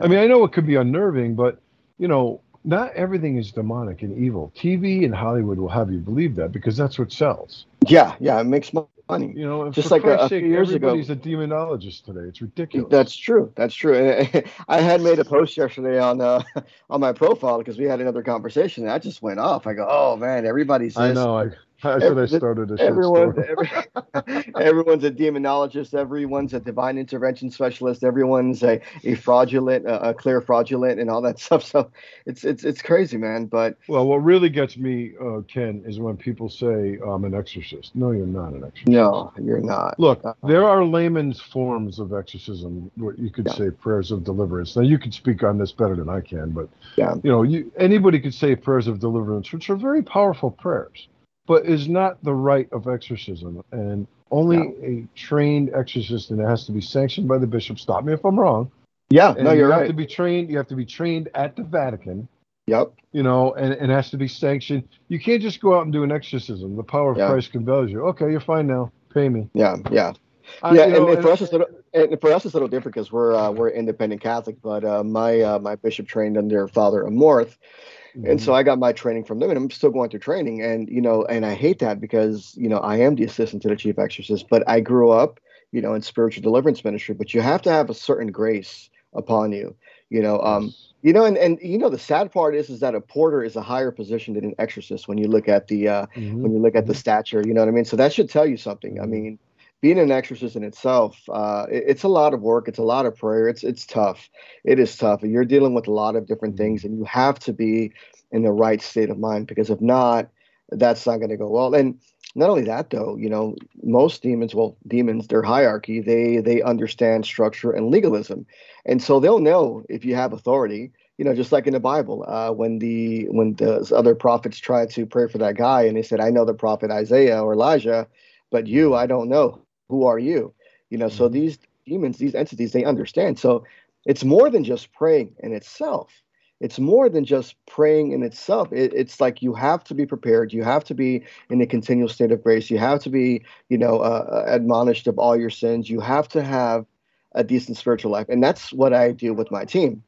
I mean, I know it could be unnerving, but you know, not everything is demonic and evil. TV and Hollywood will have you believe that because that's what sells. yeah, yeah, it makes money. You know, Just like a- a few years ago- everybody's a demonologist today. It's ridiculous. That's true. That's true. And [LAUGHS] I had made a post yesterday on uh, [LAUGHS] on my profile because we had another conversation, and I just went off. I go, "Oh man, everybody's I know. I, [LAUGHS] I I Every- started a story. every, [LAUGHS] everyone's a demonologist. Everyone's a divine intervention specialist. Everyone's a, a fraudulent, a, a clear fraudulent, and all that [LAUGHS] stuff. So it's it's it's crazy, man. But Well, what really gets me, uh, Ken, is when people say I'm an exorcist. No, you're not an exorcist. no, you're not. Look, Uh-uh. there are layman's forms of exorcism. What you could Yeah. say prayers of deliverance. Now you could speak on this better than I can, but Yeah. you know, you anybody could say prayers of deliverance, which are very powerful prayers, but is not the rite of exorcism. And only a trained exorcist, and it has to be sanctioned by the bishop. Stop me if I'm wrong. Yeah, And no, you're you're have to be trained. You have to be trained at the Vatican. Yep. You know, and, and it has to be sanctioned. You can't just go out and do an exorcism. The power of Yeah. Christ compels you. Okay, you're fine now. Pay me. Yeah, yeah. I- yeah, and, know, and for us it's a little, and for us it's a little different because we're uh, we're independent Catholic, but uh, my uh, my bishop trained under Father Amorth, and so I got my training from them, and I'm still going through training, and you know, and I hate that because you know I am the assistant to the chief exorcist, but I grew up, you know, in spiritual deliverance ministry, but you have to have a certain grace upon you, you know, um, you know, and and you know the sad part is is that a porter is a higher position than an exorcist when you look at the uh, Mhm. when you look at the stature, you know what I mean? So that should tell you something. I Mhm. mean, being an exorcist in itself, uh, it- it's a lot of work. It's a lot of prayer. It's it's tough. It is tough. You're dealing with a lot of different Mhm. things, and you have to be in the right state of mind because if not, that's not going to go well. And not only that, though, you know, most demons, well, demons, their hierarchy, they they understand structure and legalism, and so they'll know if you have authority. You know, just like in the Bible, uh, when the when the other prophets tried to pray for that guy, and they said, "I know the prophet Isaiah or Elijah, but you, I don't know. Who are you?" You know, so Mhm. these demons, these entities, they understand. So it's more than just praying in itself. It's more than just praying in itself. It, it's like you have to be prepared. You have to be in a continual state of grace. You have to be, you know, uh, uh, admonished of all your sins. You have to have a decent spiritual life. And that's what I do with my team.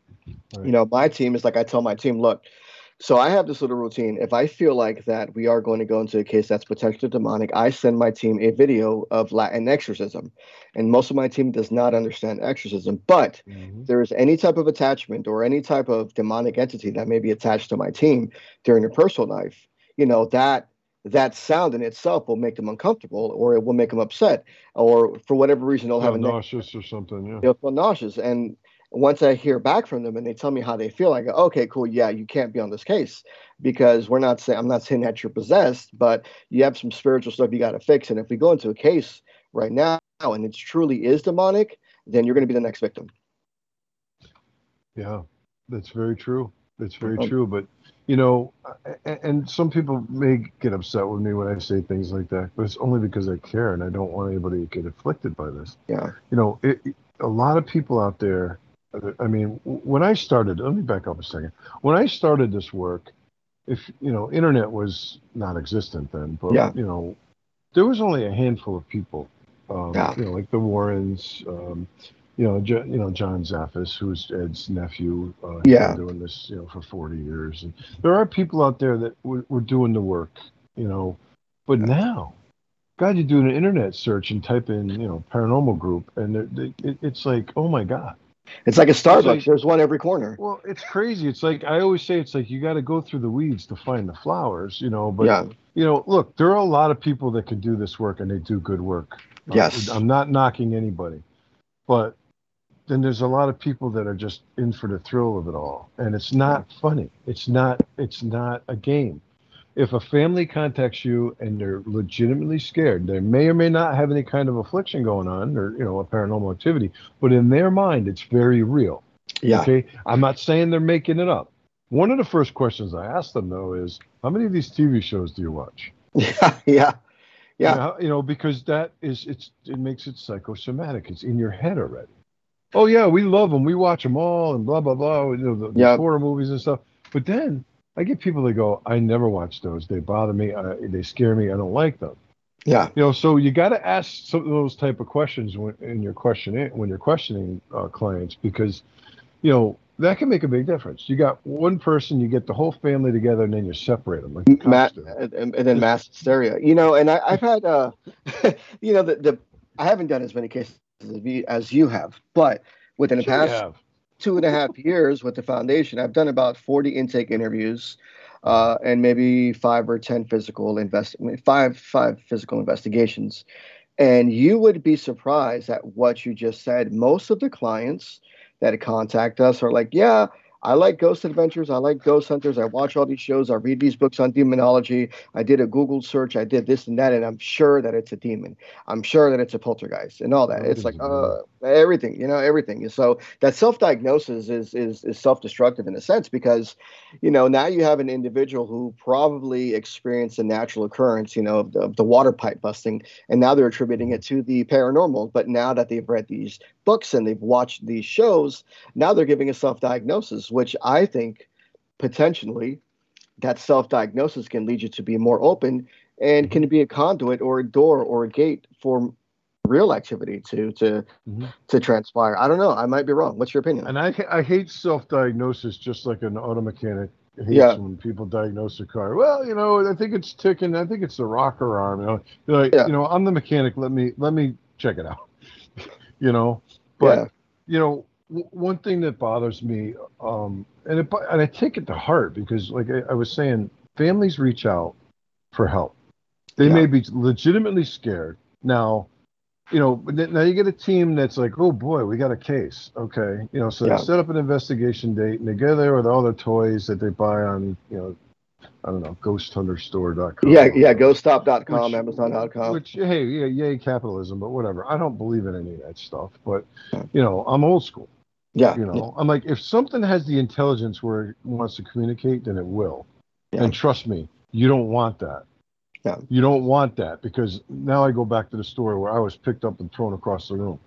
Right. You know, my team is like I tell my team, look, so I have this little routine. If I feel like that we are going to go into a case that's potentially demonic, I send my team a video of Latin exorcism. And most of my team does not understand exorcism, but Mhm. if there is any type of attachment or any type of demonic entity that may be attached to my team during their personal life, you know, that that sound in itself will make them uncomfortable or it will make them upset or for whatever reason they'll have a nauseous or something. Yeah. they'll feel nauseous. And once I hear back from them and they tell me how they feel, I go, okay, cool. Yeah, you can't be on this case because we're not saying, I'm not saying that you're possessed, but you have some spiritual stuff you got to fix. And if we go into a case right now and it truly is demonic, then you're going to be the next victim. Yeah, that's very true. That's very Um, true. But you know, and, and some people may get upset with me when I say things like that, but it's only because I care and I don't want anybody to get afflicted by this. Yeah. You know, it- a lot of people out there. I mean, when I started, let me back up a second. When I started this work, if you know, internet was not existent then, but Yeah. you know, there was only a handful of people. Um, Yeah. You know, like the Warrens. Um, you know, jo- you know John Zaffis, who's Ed's nephew. Uh, Yeah. doing this, you know, for 40 years. And there are people out there that were, were doing the work, you know, but now, God, you do an internet search and type in, you know, paranormal group, and they, it, it's like, oh my God. It's like a Starbucks. like- There's one every corner. Well, it's crazy. It's like I always say, it's like you got to go through the weeds to find the flowers, you know. But yeah. you know, look, there are a lot of people that can do this work, and they do good work. Yes. I'm not knocking anybody, but then there's a lot of people that are just in for the thrill of it all, and it's not funny. It's not. It's not a game. If a family contacts you and they're legitimately scared, they may or may not have any kind of affliction going on, or you know, a paranormal activity, but in their mind, it's very real. Yeah. Okay. I'm not saying they're making it up. One of the first questions I ask them though is, how many of these TV shows do you watch? Yeah. [LAUGHS] Yeah. Yeah. You know, you know, because that is it's it makes it psychosomatic. It's in your head already. Oh yeah, we love them. We watch them all and blah blah blah. You know, the, the horror movies and stuff. But then I get people that go, I never watch those. They bother me. I, they scare me. I don't like them. Yeah. You know, so you got to ask some of those type of questions when in your questioning when you're questioning uh, clients because, you know, that can make a big difference. You got one person, you get the whole family together, and then you separate them. Like Matt, and, and then mass hysteria. You know, and I, I've had, uh, [LAUGHS] you know, the, the I haven't done as many cases as you, as you have, but within the past have. Two and a half years with the foundation, I've done about 40 intake interviews uh, and maybe five or 10 physical invest five, five physical investigations. And you would be surprised at what you just said. Most of the clients that contact us are like, yeah, I like ghost adventures. I like ghost hunters. I watch all these shows. I read these books on demonology. I did a Google search. I did this and that, and I'm sure that it's a demon. I'm sure that it's a poltergeist and all that. It's like uh, everything, you know, everything. So that self-diagnosis is is is self-destructive in a sense because, you know, now you have an individual who probably experienced a natural occurrence, you know, of the, of the water pipe busting, and now they're attributing it to the paranormal. But now that they've read these books and they've watched these shows, now they're giving a self-diagnosis, which I think potentially that self-diagnosis can lead you to be more open and can be a conduit or a door or a gate for real activity to to Mhm. to transpire. I don't know. I might be wrong. What's your opinion? And I, I hate self-diagnosis just like an auto mechanic hates Yeah. when people diagnose a car. Well, you know, I think it's ticking. I think it's the rocker arm. You know, like, Yeah. you know, I'm the mechanic. Let me let me check it out. [LAUGHS] you know, but Yeah. you know, one thing that bothers me, um, and it, and I take it to heart because, like I, I was saying, families reach out for help. They Yeah. may be legitimately scared now you know, now you get a team that's like, oh boy, we got a case. Okay. You know, so Yeah. they set up an investigation date and they go there with all their toys that they buy on, you know, I don't know, ghosthunterstore.com. Yeah, yeah. GhostStop.com, Which- Amazon.com. Which, hey, yeah, yay, capitalism, but whatever. I don't believe in any of that stuff. But, you know, I'm old school. Yeah, You know, I'm like, if something has the intelligence where it wants to communicate, then it will. Yeah. And trust me, you don't want that. Yeah. You don't want that because now I go back to the story where I was picked up and thrown across the room.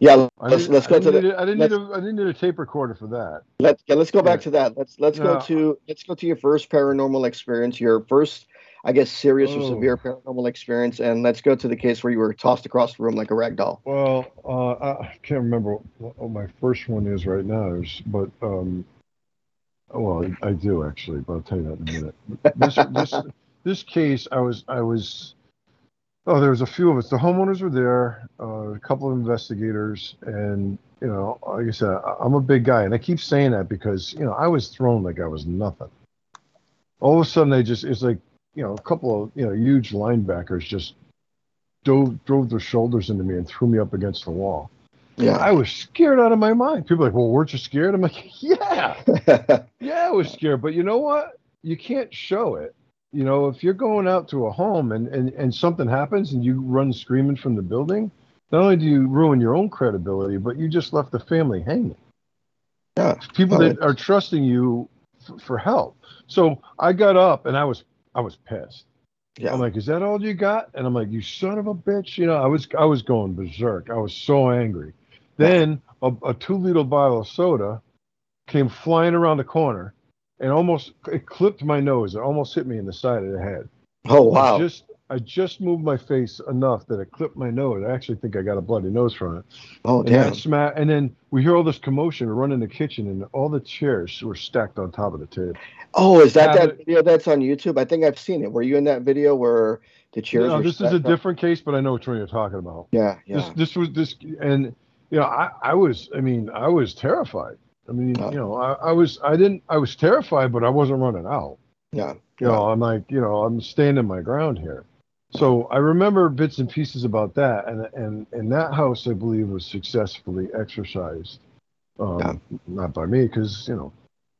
yeah. Let's let's go to the a- I didn't need a I didn't need a tape recorder for that. let's yeah, let's go back Yeah. to that. Let's let's go to let's go to your first paranormal experience. Your first I guess, serious or Oh. severe paranormal experience? And let's go to the case where you were tossed across the room like a rag doll. Well, uh, I can't remember what, my first one is right now, but um, well, I, do actually, but I'll tell you that in a minute. This this [LAUGHS] this case, I was I was oh, there was a few of us. The homeowners were there, uh, a couple of investigators, and you know, like I said, I, I'm a big guy, and I keep saying that because you know I was thrown like I was nothing. All of a sudden, they just it's like you know a couple of you know huge linebackers just dove drove their shoulders into me and threw me up against the wall. Yeah. I was scared out of my mind. People are like, well, weren't you scared? I'm like, [LAUGHS] yeah, [LAUGHS] yeah, I was scared. But you know what? You can't show it. You know, if you're going out to a home and, and, and something happens and you run screaming from the building, not only do you ruin your own credibility, but you just left the family hanging. yeah. People that are trusting you f- for help. So I got up and I was I was pissed. Yeah. I'm like, is that all you got? And I'm like, you son of a bitch. You know, I was I was going berserk. I was so angry. Then a, a two liter bottle of soda came flying around the corner and almost it clipped my nose. It almost hit me in the side of the head. oh, wow. Just I just moved my face enough that it clipped my nose. I actually think I got a bloody nose from it. oh, And damn. that sma- and then we hear all this commotion. We run in the kitchen, and all the chairs were stacked on top of the table. Oh, is that that video that's on YouTube? I think I've seen it. Were you in that video where the chairs No, this is a up? different case, but I know which one you're talking about. Yeah, yeah. This this was this, and you know, I I was, I mean, I was terrified. I mean, Oh. you know, I, I was, I didn't, I was terrified, but I wasn't running out. yeah. You know, I'm like, you know, I'm standing my ground here. So I remember bits and pieces about that, and and and that house, I believe, was successfully exorcised. Um, Yeah. Not by me, because you know,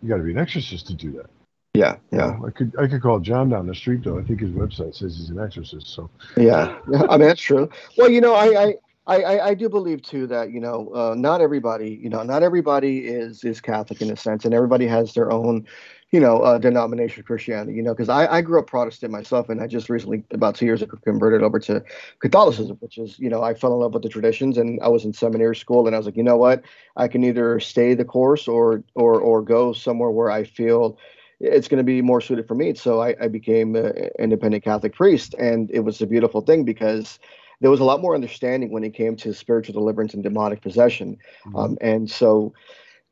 you got to be an exorcist to do that. Yeah, yeah, I could I could call John down the street though. I think his website says he's an exorcist. So yeah. [LAUGHS] I mean, that's true. Well, you know, I, I, I, I- I do believe too that you know, uh, not everybody, you know, not everybody is is Catholic in a sense, and everybody has their own, you know, uh, denomination of Christianity. You know, because I, I grew up Protestant myself, and I just recently, about two years ago, converted over to Catholicism, which is, you know, I fell in love with the traditions, and I was in seminary school, and I was like, you know what, I can either stay the course or or or go somewhere where I feel it's going to be more suited for me. So I, I became an independent Catholic priest, and it was a beautiful thing because there was a lot more understanding when it came to spiritual deliverance and demonic possession. Um, and so,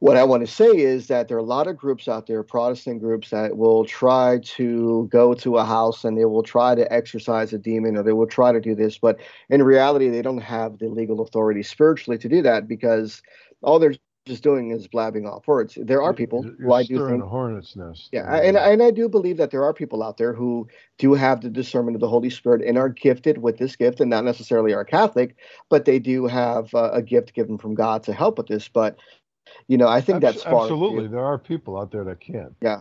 what I want to say is that there are a lot of groups out there, Protestant groups, that will try to go to a house and they will try to exorcise a demon or they will try to do this. But in reality, they don't have the legal authority spiritually to do that because all they're just doing is blabbing off words. There are people You're who I do think a hornet's nest. yeah, I- and and I do believe that there are people out there who do have the discernment of the Holy Spirit and are gifted with this gift, and not necessarily are Catholic, but they do have uh, a gift given from God to help with this. But you know, I think Abs- that's far. absolutely. There are people out there that can't. Yeah.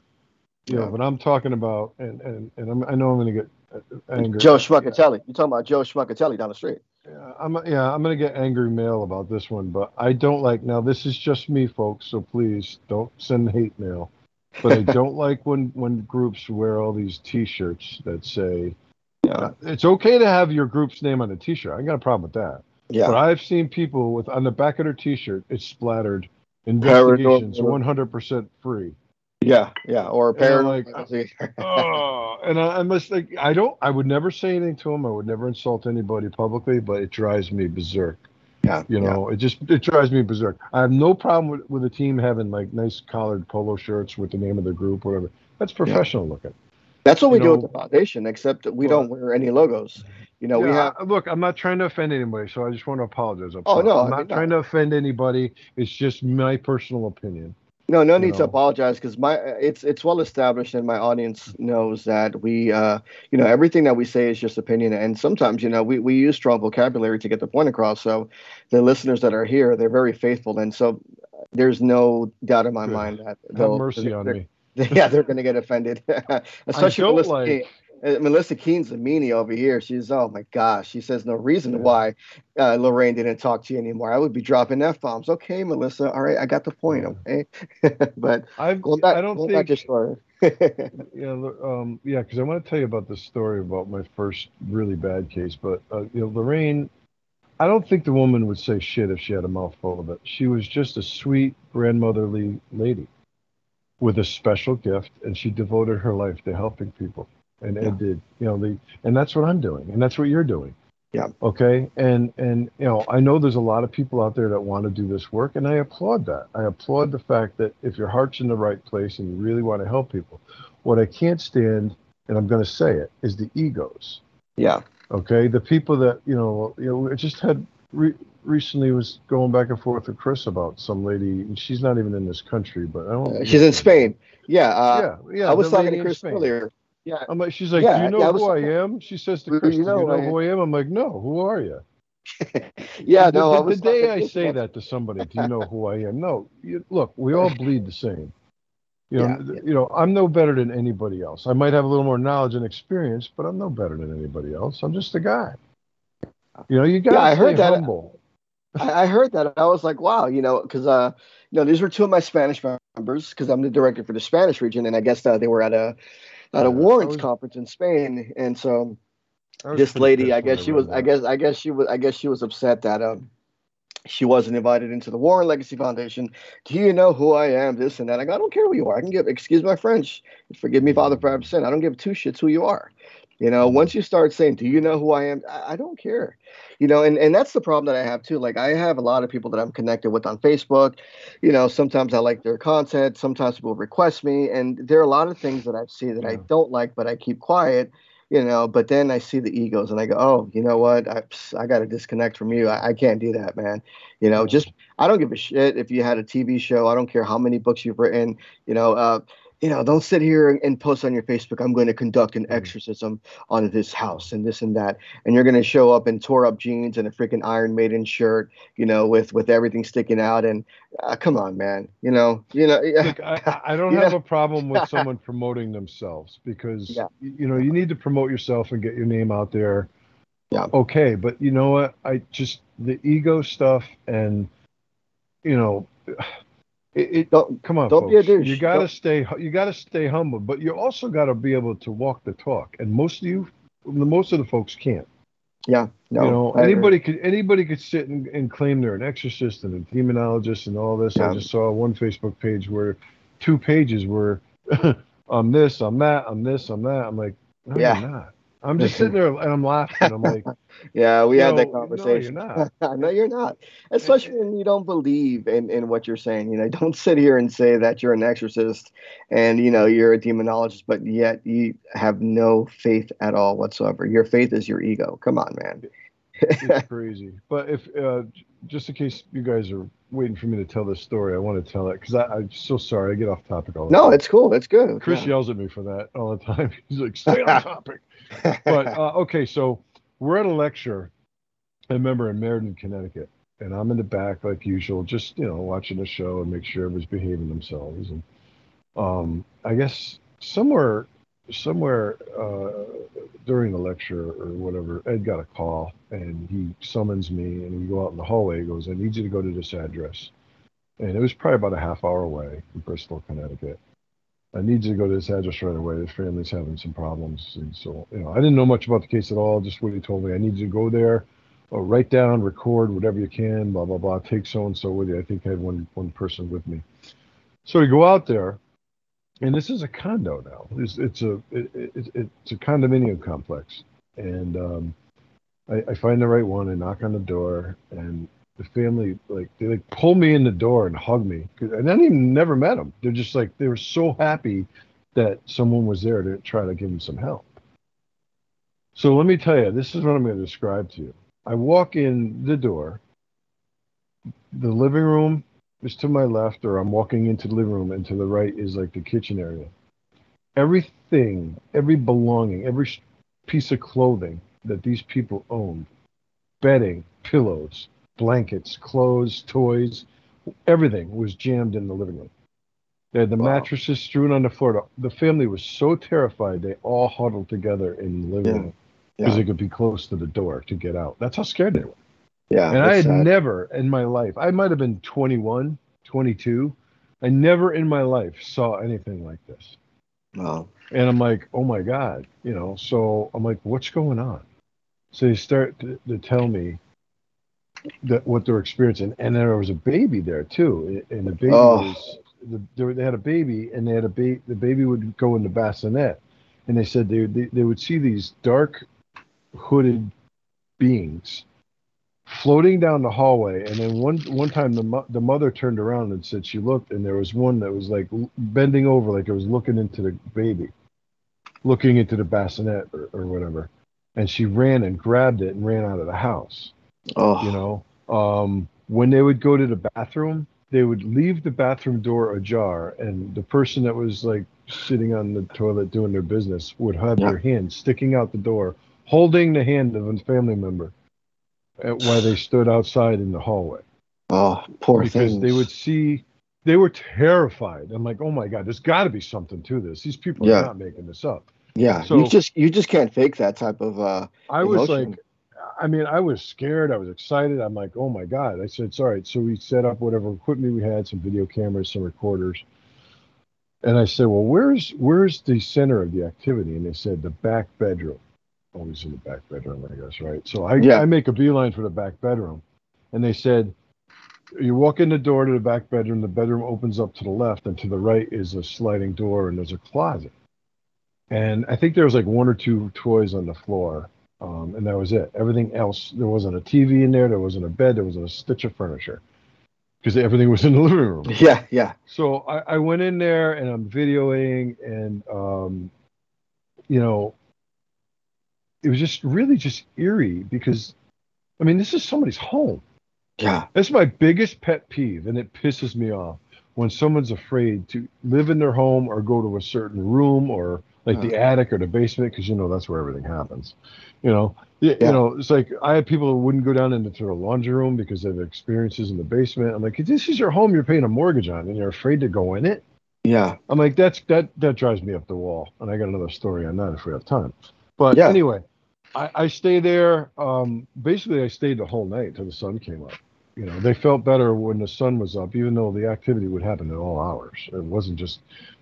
You know, Yeah. but I'm talking about, and and and I'm, I know I'm going to get uh, angry. Joe Schmuckatelli. You're talking about Joe Schmuckatelli down the street. Yeah, I'm yeah, I'm going to get angry mail about this one, but I don't like. Now, this is just me, folks. So please don't send hate mail. But I don't [LAUGHS] like when when groups wear all these T-shirts that say Yeah, it's okay to have your group's name on a T-shirt. I got a problem with that. Yeah. But I've seen people with on the back of their T-shirt, it's splattered. Investigations Paranormal. 100% free. yeah, yeah. Or And I'm paranormal. oh, and I, must like I don't I would never say anything to him. I would never insult anybody publicly, but it drives me berserk. yeah, You know, it just it drives me berserk. I have no problem with, with a team having like nice collared polo shirts with the name of the group, whatever. That's professional looking. That's what we you do know- with the foundation, except that we Well- don't wear any logos. You know, we have. Look, I'm not trying to offend anybody, so I just want to apologize. up Oh, no, I'm not trying to offend anybody. It's just my personal opinion. No, no need to apologize because my it's it's well established and my audience knows that we uh you know everything that we say is just opinion and sometimes you know we, we use strong vocabulary to get the point across so the listeners that are here they're very faithful and so there's no doubt in my Good. mind that Have mercy on me. [LAUGHS] yeah they're going to get offended [LAUGHS] especially Melissa, like- Keene. Uh, Melissa Keen's a meanie over here. She's oh my gosh. She says no reason why uh, Lorraine didn't talk to you anymore. I would be dropping f bombs. Okay, Melissa. All right, I got the point. Okay, [LAUGHS] but I've back, I don't think story. Yeah, um, yeah, because I want to tell you about this story about my first really bad case. But uh, you know, Lorraine, I don't think the woman would say shit if she had a mouthful of it. She was just a sweet grandmotherly lady with a special gift, and she devoted her life to helping people. and Ed Yeah. did. You know, the and that's what I'm doing, and that's what you're doing. Yeah. Okay. And and you know, I know there's a lot of people out there that want to do this work, and I applaud that. I applaud the fact that if your heart's in the right place and you really want to help people, what I can't stand, and I'm going to say it, is the egos. Yeah. Okay, the people that you know, you know, I just had re- recently was going back and forth with Chris about some lady, and she's not even in this country, but I don't. Uh, she's in Spain. Yeah. Uh, yeah, yeah. I was talking to Chris earlier. Yeah. I'm like, she's like, Yeah, do you know yeah, I was- who I am? She says to You Chris, do you know know who I who I am? I'm like, no, who are you? [LAUGHS] Yeah. the, No. the, I was the day I say Chris. that to somebody, do you know who I am? No, you, look, we all bleed the same. You know, Yeah, th- you know, I'm no better than anybody else. I might have a little more knowledge and experience, but I'm no better than anybody else. I'm just a guy. You know, you got Yeah, I heard that. humble. I, I heard that. I was like, wow, you know, because uh, you know, these were two of my Spanish members because I'm the director for the Spanish region, and I guess uh, they were at a at a Warrens was- conference in Spain, and so this lady, I guess she was, that. I guess, I guess she was, I guess she was upset that um she wasn't invited into the Warren Legacy Foundation. Do you know who I am? This and that. I go, I don't care who you are. I can give, excuse my French, forgive me, Father, for absent. I don't give two shits who you are. You know, once you start saying, "Do you know who I am?" I, I don't care. You know, and and that's the problem that I have too. Like I have a lot of people that I'm connected with on Facebook. You know, sometimes I like their content. Sometimes people request me, and there are a lot of things that I see that I don't like, but I keep quiet. You know, but then I see the egos, and I go, "Oh, you know what? I I got to disconnect from you. I, I can't do that, man. You know, just I don't give a shit if you had a TV show. I don't care how many books you've written. You know, uh, you know, don't sit here and, and post on your Facebook. I'm going to conduct an Mm. exorcism on this house and this and that, and you're going to show up in tore up jeans and a freaking Iron Maiden shirt. You know, with with everything sticking out. And uh, come on, man. You know, you know. Look, I, I I don't [LAUGHS] have know? a problem with [LAUGHS] someone promoting themselves because Yeah. you know you need to promote yourself and get your name out there. Yeah. Okay, but you know what? I just the ego stuff and you know it. it Don't come on, don't be a folks. douche. You got to Don't- stay. You got to stay humble, but you also got to be able to walk the talk. And most of you, the most of the folks can't. yeah. No. you know, I agree. anybody could anybody could sit and, and claim they're an exorcist and a demonologist and all this. Yeah. I just saw one Facebook page where two pages were [LAUGHS] on this, on that, on this, on that. I'm like, no, Yeah. I'm just sitting there and I'm laughing. I'm like, [LAUGHS] Yeah, we had that [LAUGHS] know, no, conversation. you're not. no, you're not. Especially when you don't believe in, in what you're saying. You know, [LAUGHS] don't sit here and say that you're an exorcist and you know you're a demonologist, but yet you have no faith at all whatsoever. Your faith is your ego. Come on, man. It's crazy. But if uh, just in case you guys are waiting for me to tell this story, I want to tell it because I'm so sorry. I get off topic all the No, time. No, it's cool. It's good. Chris Yeah. yells at me for that all the time. He's like, stay on topic. But [LAUGHS] uh, okay, so we're at a lecture. I remember in Meriden, Connecticut, and I'm in the back like usual, just you know watching the show and make sure everybody's behaving themselves. And um, I guess somewhere, somewhere uh, during the lecture or whatever, Ed got a call and he summons me and we go out in the hallway. He goes, "I need you to go to this address," and it was probably about a half hour away from Bristol, Connecticut. I need to go to this address right away. This family's having some problems. And so, you know, I didn't know much about the case at all, just what he told me. I need to go there, or write down, record whatever you can, blah, blah, blah. Take so and so with you. I think I had one, one person with me. So we go out there, and this is a condo now. It's, it's a it, it, it's a condominium complex. And um, I, I find the right one, I knock on the door, and the family like they like pull me in the door and hug me and I even never met them. They're just like they were so happy that someone was there to try to give them some help. So let me tell you, this is what I'm going to describe to you. I walk in the door. The living room is to my left, or I'm walking into the living room, and to the right is like the kitchen area. Everything, every belonging, every piece of clothing that these people owned, bedding, pillows, blankets, clothes, toys, everything was jammed in the living room. They had the Wow. mattresses strewn on the floor. The family was so terrified they all huddled together in the living Yeah. room because Yeah. they could be close to the door to get out. That's how scared they were. Yeah. and I had sad. never in my life, I might have been 21, 22. I never in my life saw anything like this. Wow. And I'm like, oh my God, you know, so I'm like, what's going on? So they start to, to tell me that what they're experiencing. And there was a baby there too. And the baby Oh. was, the, they, had a baby and they had a baby, the baby would go in the bassinet and they said they, they they would see these dark hooded beings floating down the hallway and then one one time the mo- the mother turned around and said she looked and there was one that was like bending over like it was looking into the baby looking into the bassinet or, or whatever and she ran and grabbed it and ran out of the house Oh, you know um, when they would go to the bathroom they would leave the bathroom door ajar and the person that was like sitting on the toilet doing their business would have Yeah. their hand sticking out the door holding the hand of a family member while they stood outside in the hallway oh, poor because things. they would see they were terrified i'm like oh my god there's got to be something to this these people Yeah. are not making this up yeah, so- you just you just can't fake that type of uh. I was like, I mean, I was scared. I was excited. I'm like, oh my God. I said, it's all right. So we set up whatever equipment we had, some video cameras, some recorders. And I said, well, where's where's the center of the activity? And they said the back bedroom. Always in the back bedroom, I guess, right? So I, Yeah. I make a beeline for the back bedroom. And they said, you walk in the door to the back bedroom, the bedroom opens up to the left, and to the right is a sliding door, and there's a closet. And I think there was like one or two toys on the floor, um, and that was it. Everything else, there wasn't a TV in there, there wasn't a bed, there wasn't a stitch of furniture, because everything was in the living room. [LAUGHS] Yeah, yeah, So I, I went in there and I'm videoing, and um, you know, it was just really just eerie because, I mean, this is somebody's home. yeah, That's my biggest pet peeve, and it pisses me off when someone's afraid to live in their home or go to a certain room or like the attic or the basement because you know that's where everything happens. You know, you, Yeah. you know, it's like I had people who wouldn't go down into the laundry room because have experiences in the basement. I'm like, this is your home, you're paying a mortgage on, and you're afraid to go in it. yeah, I'm like, that's that that drives me up the wall, and I got another story on that if we have time. But Yeah. anyway, I, I stay there. Um, basically, I stayed the whole night till the sun came up. You know, they felt better when the sun was up, even though the activity would happen at all hours. It wasn't just,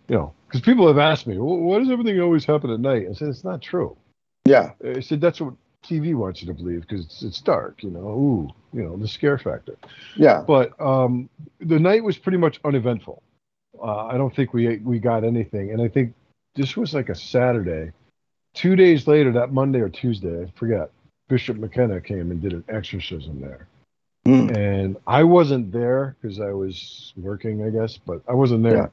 you know, because people have asked me, well, why does everything always happen at night? I said it's not true. yeah, I said that's what TV wants you to believe because it's, it's dark. You know, ooh, you know, the scare factor yeah. but um, the night was pretty much uneventful. Uh, I don't think we we got anything, and I think this was like a Saturday. Two days later, that Monday or Tuesday, I forget. Bishop McKenna came and did an exorcism there, Mm. and I wasn't there because I was working, I guess, but I wasn't there. Yeah.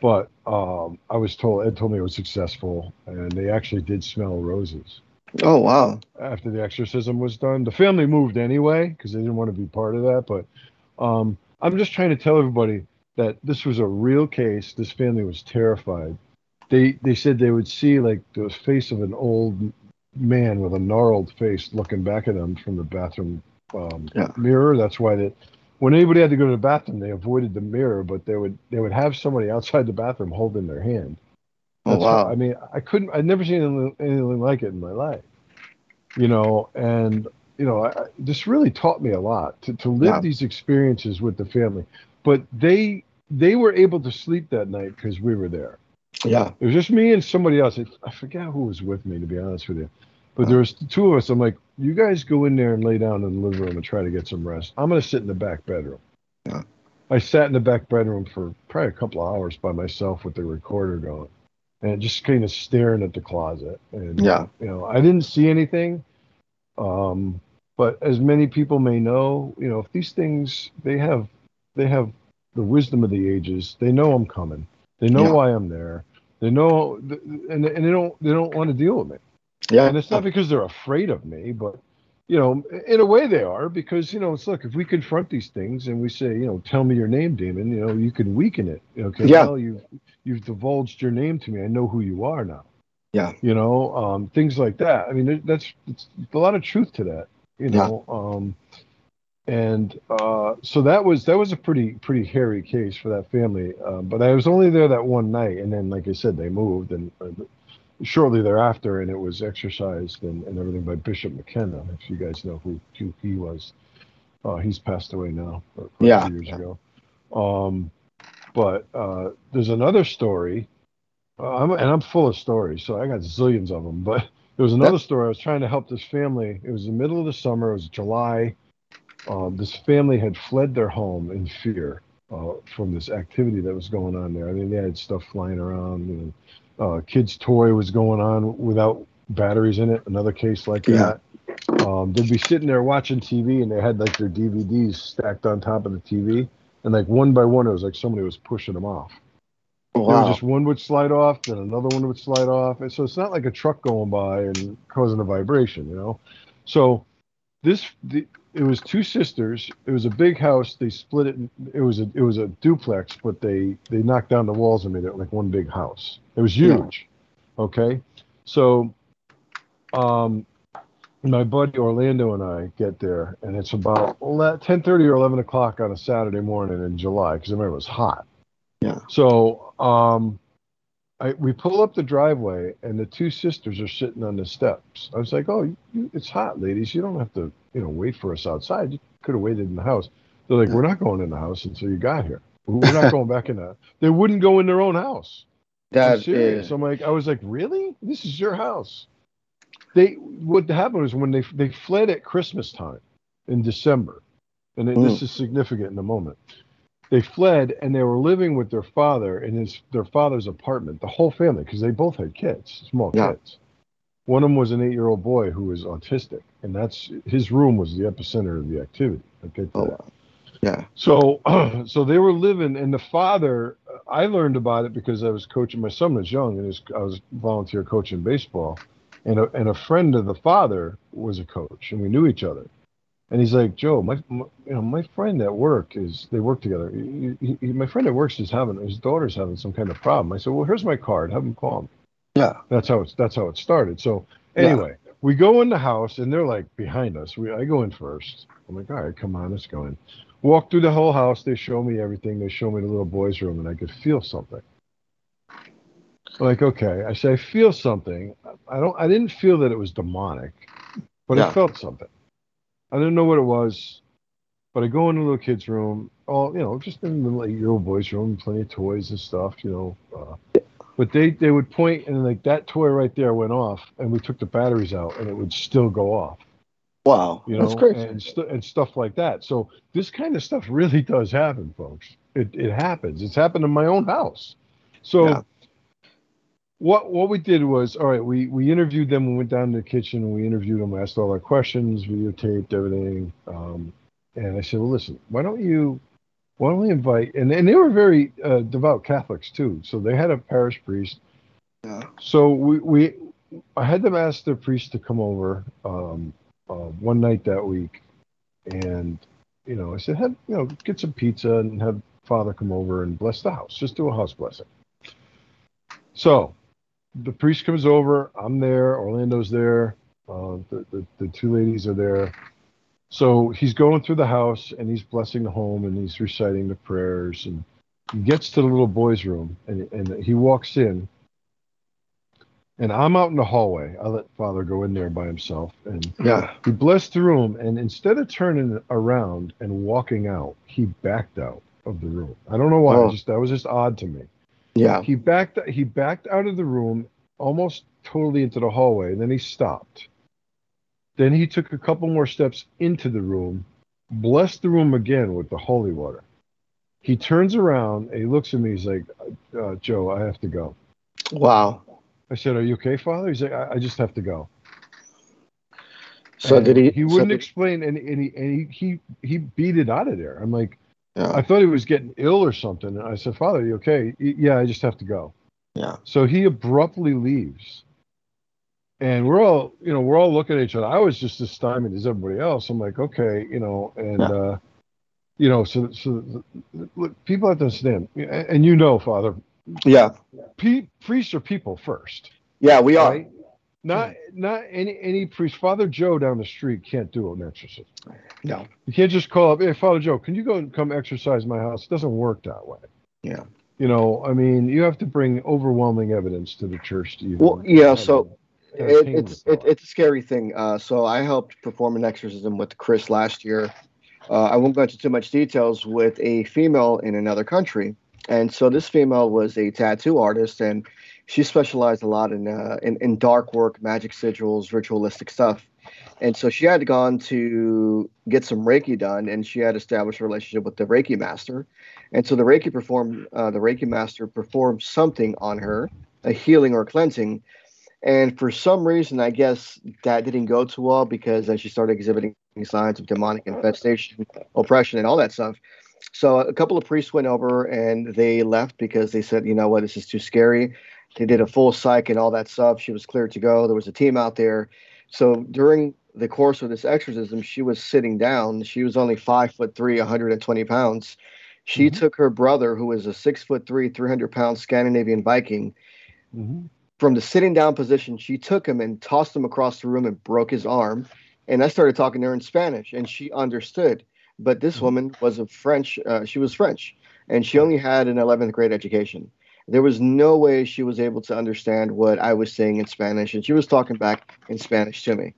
But um, I was told Ed told me it was successful, and they actually did smell roses Oh wow. after the exorcism was done. The family moved anyway because they didn't want to be part of that. But um, I'm just trying to tell everybody that this was a real case. This family was terrified. They they said they would see like the face of an old man with a gnarled face looking back at them from the bathroom um, Yeah. mirror. That's why that when anybody had to go to the bathroom, they avoided the mirror, but they would they would have somebody outside the bathroom holding their hand. Oh That's how- wow. I mean, I couldn't. I'd never seen anything, anything like it in my life. You know, and you know, I, this really taught me a lot to, to live Yeah. these experiences with the family. But they they were able to sleep that night because we were there. Yeah, It was just me and somebody else. I forget who was with me, to be honest with you. But there was two of us. I'm like, you guys go in there and lay down in the living room and try to get some rest. I'm gonna sit in the back bedroom. Yeah. I sat in the back bedroom for probably a couple of hours by myself with the recorder going, and just kind of staring at the closet. And yeah, you know, I didn't see anything. Um, but as many people may know, you know, if these things they have they have the wisdom of the ages. They know I'm coming. They know Yeah. why I'm there. They know, and, and they don't they don't want to deal with me. Yeah. And it's not because they're afraid of me, but you know, in a way they are because you know, it's look if we confront these things and we say, you know, tell me your name, demon. You know, you can weaken it. You know, okay, Yeah. well, you've you've divulged your name to me. I know who you are now. Yeah. You know, um, things like that. I mean, that's it's a lot of truth to that. You Yeah. know, um, and uh, so that was that was a pretty pretty hairy case for that family. Um, but I was only there that one night, and then, like I said, they moved, and uh, shortly thereafter, and it was exorcised and, and everything by Bishop McKenna. If you guys know who, who he was, uh, he's passed away now, quite Yeah. a few years ago. Um, but uh, there's another story, uh, I'm, and I'm full of stories, so I got zillions of them. But [LAUGHS] there was another story. I was trying to help this family. It was the middle of the summer. It was July. Um, this family had fled their home in fear uh, from this activity that was going on there. I mean, they had stuff flying around, you know, uh, kid's toy was going on without batteries in it. Another case like Yeah. that. Um, they'd be sitting there watching TV and they had like their DVDs stacked on top of the TV, and like one by one, it was like somebody was pushing them off. Wow. just one would slide off, then another one would slide off, and so it's not like a truck going by and causing a vibration, you know. So this the, it was two sisters. It was a big house. They split it. It was a it was a duplex, but they they knocked down the walls and made it like one big house. It was Yeah. huge. Okay, so um, my buddy Orlando and I get there, and it's about ten thirty or eleven o'clock on a Saturday morning in July because I remember it was hot. Yeah. So um, I, we pull up the driveway, and the two sisters are sitting on the steps. I was like, "Oh, you, it's hot, ladies. You don't have to, you know, wait for us outside. You could have waited in the house." They're like, "We're not going in the house until you got here. We're not [LAUGHS] going back in the." They wouldn't go in their own house. I'm That serious. is, I'm like, I was like, really? This is your house. They what happened was when they they fled at Christmas time in December, and it- this mm. is significant in the moment. They fled and they were living with their father in his their father's apartment, the whole family, because they both had kids, small Yeah. kids. One of them was an eight-year-old boy who was autistic, and that's his room was the epicenter of the activity. Okay, oh, wow. yeah. so, [CLEARS THROAT] so they were living, and the father. I learned about it because I was coaching. My son was young, and his, I was volunteer coaching baseball, and a, and a friend of the father was a coach, and we knew each other. And he's like, Joe, my, my you know my friend at work is they work together. He, he, he- my friend at work is having his daughter's having some kind of problem. I said, well, here's my card. Have him call me. Yeah. That's how it's that's how it started. So Yeah. anyway, we go in the house and they're like behind us. We I go in first. I'm like, all right, come on, let's go in. Walk through the whole house. They show me everything. They show me the little boy's room, and I could feel something. I'm like, okay. I say, I feel something. I don't. I didn't feel that it was demonic, but Yeah. I felt something. I didn't know what it was, but I go in the little kid's room. All you know, just in the little eight-year-old boy's room, plenty of toys and stuff. You know, uh, but they they would point and like that toy right there went off, and we took the batteries out, and it would still go off Wow. you know, That's crazy. and, stu and stuff like that. So this kind of stuff really does happen, folks. It, it happens. It's happened in my own house. So Yeah. What what we did was, all right, we we interviewed them. We went down to the kitchen. and We interviewed them. Asked all our questions, videotaped everything. Um, and I said, well, listen, why don't you, why don't we invite? And and they were very uh, devout Catholics too. So they had a parish priest. Yeah. So we, we I had them ask their priest to come over um, uh, one night that week, and you know I said, have you know get some pizza and have Father come over and bless the house. Just do a house blessing. So the priest comes over. I'm there. Orlando's there. Uh, the, the the two ladies are there. So he's going through the house and he's blessing the home and he's reciting the prayers and he gets to the little boy's room and, and he walks in and I'm out in the hallway. I let Father go in there by himself, and Yeah. he blessed the room. And instead of turning around and walking out, he backed out of the room. I don't know why. Oh. Just that was just odd to me. Yeah. He backed. He backed out of the room, almost totally into the hallway, and then he stopped. Then he took a couple more steps into the room, blessed the room again with the holy water. He turns around and he looks at me. He's like, uh, "Joe, I have to go." Wow. I said, "Are you okay, Father?" He's like, "I, I just have to go." So And did he? He wouldn't did- explain, and, and, he, and he, he he beat it out of there. I'm like, yeah. I thought he was getting ill or something. And I said, "Father, are you okay?" Yeah, I just have to go. Yeah. So he abruptly leaves, and we're all, you know, we're all looking at each other. I was just as stymied as everybody else. I'm like, okay, you know, and Yeah. uh, you know, so so look, people have to understand, and you know, Father, Yeah. priests are people first. Yeah. We are. Right? Not not any any priest. Father Joe down the street can't do an exorcism. No. You can't just call up, hey Father Joe, can you go and come exorcise my house? It doesn't work that way. Yeah. You know, I mean, you have to bring overwhelming evidence to the church to even. Well, yeah, so It, it's it, it's a scary thing. Uh, so I helped perform an exorcism with Chris last year. Uh, I won't go into too much details with a female in another country, and so this female was a tattoo artist, and she specialized a lot in uh, in, in dark work, magic sigils, ritualistic stuff. And so she had gone to get some Reiki done, and she had established a relationship with the Reiki master. And so the Reiki performed, uh, the Reiki master performed something on her, a healing or cleansing. And for some reason, I guess that didn't go too well because then she started exhibiting signs of demonic infestation, oppression, and all that stuff. So a couple of priests went over and they left because they said, you know what, this is too scary. They did a full psych and all that stuff. She was cleared to go. There was a team out there. So during the course of this exorcism, she was sitting down. She was only five foot three, 120 pounds. She Mhm. took her brother, who was a six foot three, 300 pound Scandinavian Viking, hmm from the sitting down position. She took him and tossed him across the room and broke his arm. And I started talking to her in Spanish, and she understood. But this Mhm. woman was a French. Uh, she was French, and she only had an 11th grade education. There was no way she was able to understand what I was saying in Spanish, and she was talking back in Spanish to me.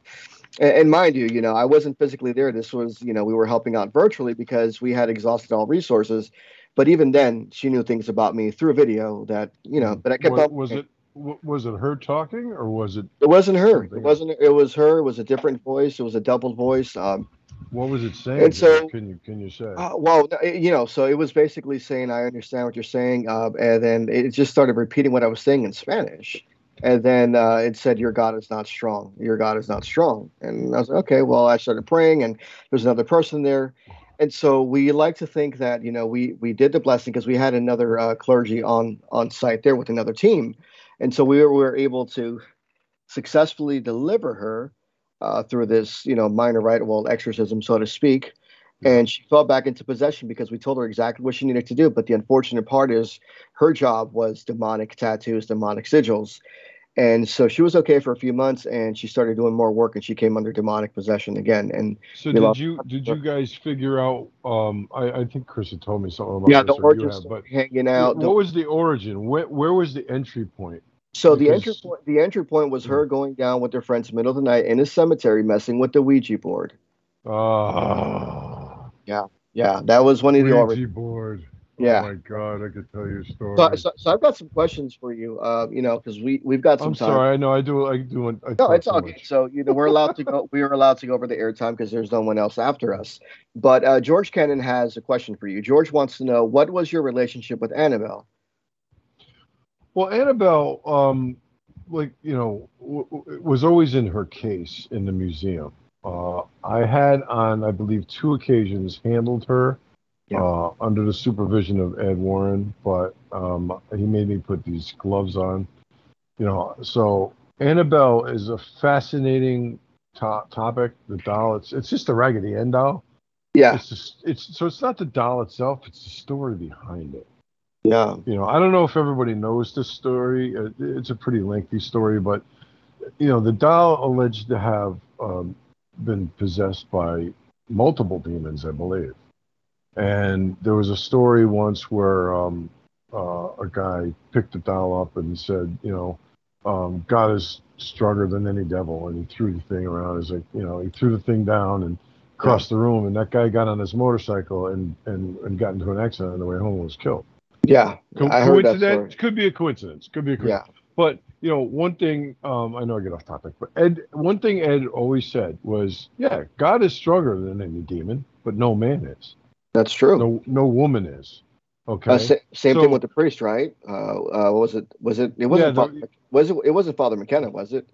And, and mind you, you know, I wasn't physically there. This was, you know, we were helping out virtually because we had exhausted all resources. But even then, she knew things about me through a video that, you know, but I kept was, up. was it was it her talking or was it It wasn't her. It wasn't. It was her. It was a different voice. It was a double voice. Um, what was it saying? And so- can you can you say? uh, well, you know, so it was basically saying, "I understand what you're saying," uh, and then it just started repeating what I was saying in Spanish, and then uh, it said, "Your God is not strong. Your God is not strong." And I was like, "Okay." Well, I started praying, and there's another person there, and so we like to think that you know we we did the blessing because we had another uh, clergy on on site there with another team, and so we were, we were able to successfully deliver her uh, through this you know minor rite well exorcism so to speak and she fell back into possession because we told her exactly what she needed to do but the unfortunate part is her job was demonic tattoos demonic sigils and so she was okay for a few months and she started doing more work and she came under demonic possession again and So did you did you guys figure out? Um, I, I think Chris had told me something about yeah the origin have, but hanging out the- what was the origin? Where where was the entry point? So the entry point, the entry point was her going down with her friends middle of the night in a cemetery, messing with the Ouija board. Oh, Yeah, yeah, that was one of the. Ouija board. Yeah. Oh my God, I could tell you a story. So, so, so I've got some questions for you. Uh, you know, because we we've got some I'm time. sorry. I know I do. I do. I No, it's okay. much. So you know, we're allowed to go. [LAUGHS] We are allowed to go over the airtime because there's no one else after us. But uh, George Cannon has a question for you. George wants to know what was your relationship with Annabelle? Well, Annabelle, um, like you know, w- w- was always in her case in the museum. Uh, I had on, I believe, two occasions handled her Yeah. uh, under the supervision of Ed Warren, but um, he made me put these gloves on. You know, so Annabelle is a fascinating to- topic. The doll, it's it's just a Raggedy Ann doll. Yeah, It's just, it's so it's not the doll itself; it's the story behind it yeah, you know, I don't know if everybody knows this story. Uh, It's a pretty lengthy story, but you know, the doll alleged to have um, been possessed by multiple demons, I believe. And there was a story once where um, uh, a guy picked the doll up and said, you know, um, God is stronger than any devil, and he threw the thing around. He's like, you know, he threw the thing down and across the room, and that guy got on his motorcycle and and, and got into an accident on the way home and was killed. Yeah. Co- I heard that story. could be a coincidence. Could be a coincidence. Yeah, But you know, one thing um, I know I get off topic, but Ed, one thing Ed always said was, "Yeah, God is stronger than any demon, but no man is. that's true. No, no woman is. Okay. Uh, sa- same So- thing with the priest, right? Uh, uh, what was it? Was it? It wasn't. Yeah, Father, the- was it? It wasn't Father McKenna, was it?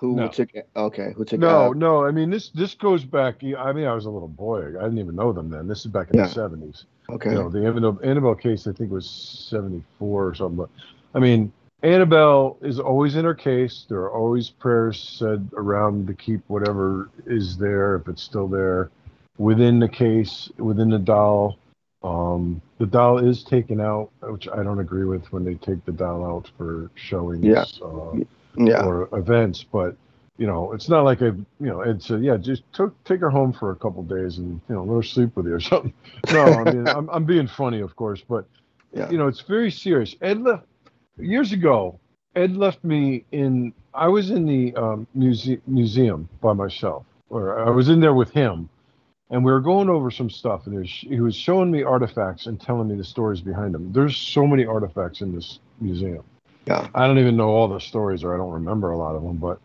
Who No. took? Okay, who took? no, no. I mean, this this goes back. I mean, I was a little boy. I didn't even know them then. This is back in Yeah. the seventies. Okay. You know, the Annabelle, Annabelle case I think was seventy four or something. But I mean, Annabelle is always in her case. There are always prayers said around to keep whatever is there, if it's still there, within the case, within the doll. Um, the doll is taken out, which I don't agree with when they take the doll out for showings Yeah. uh, yeah. or events. But you know, it's not like I, you know, it's a, yeah, just took take her home for a couple days and you know let her sleep with you or something. [LAUGHS] No, I mean I'm I'm being funny, of course, but Yeah. you know it's very serious. Ed left years ago. Ed left me in. I was in the um, muse- museum by myself, or I was in there with him, and we were going over some stuff. And was, he was showing me artifacts and telling me the stories behind them. There's so many artifacts in this museum. Yeah. I don't even know all the stories, or I don't remember a lot of them. But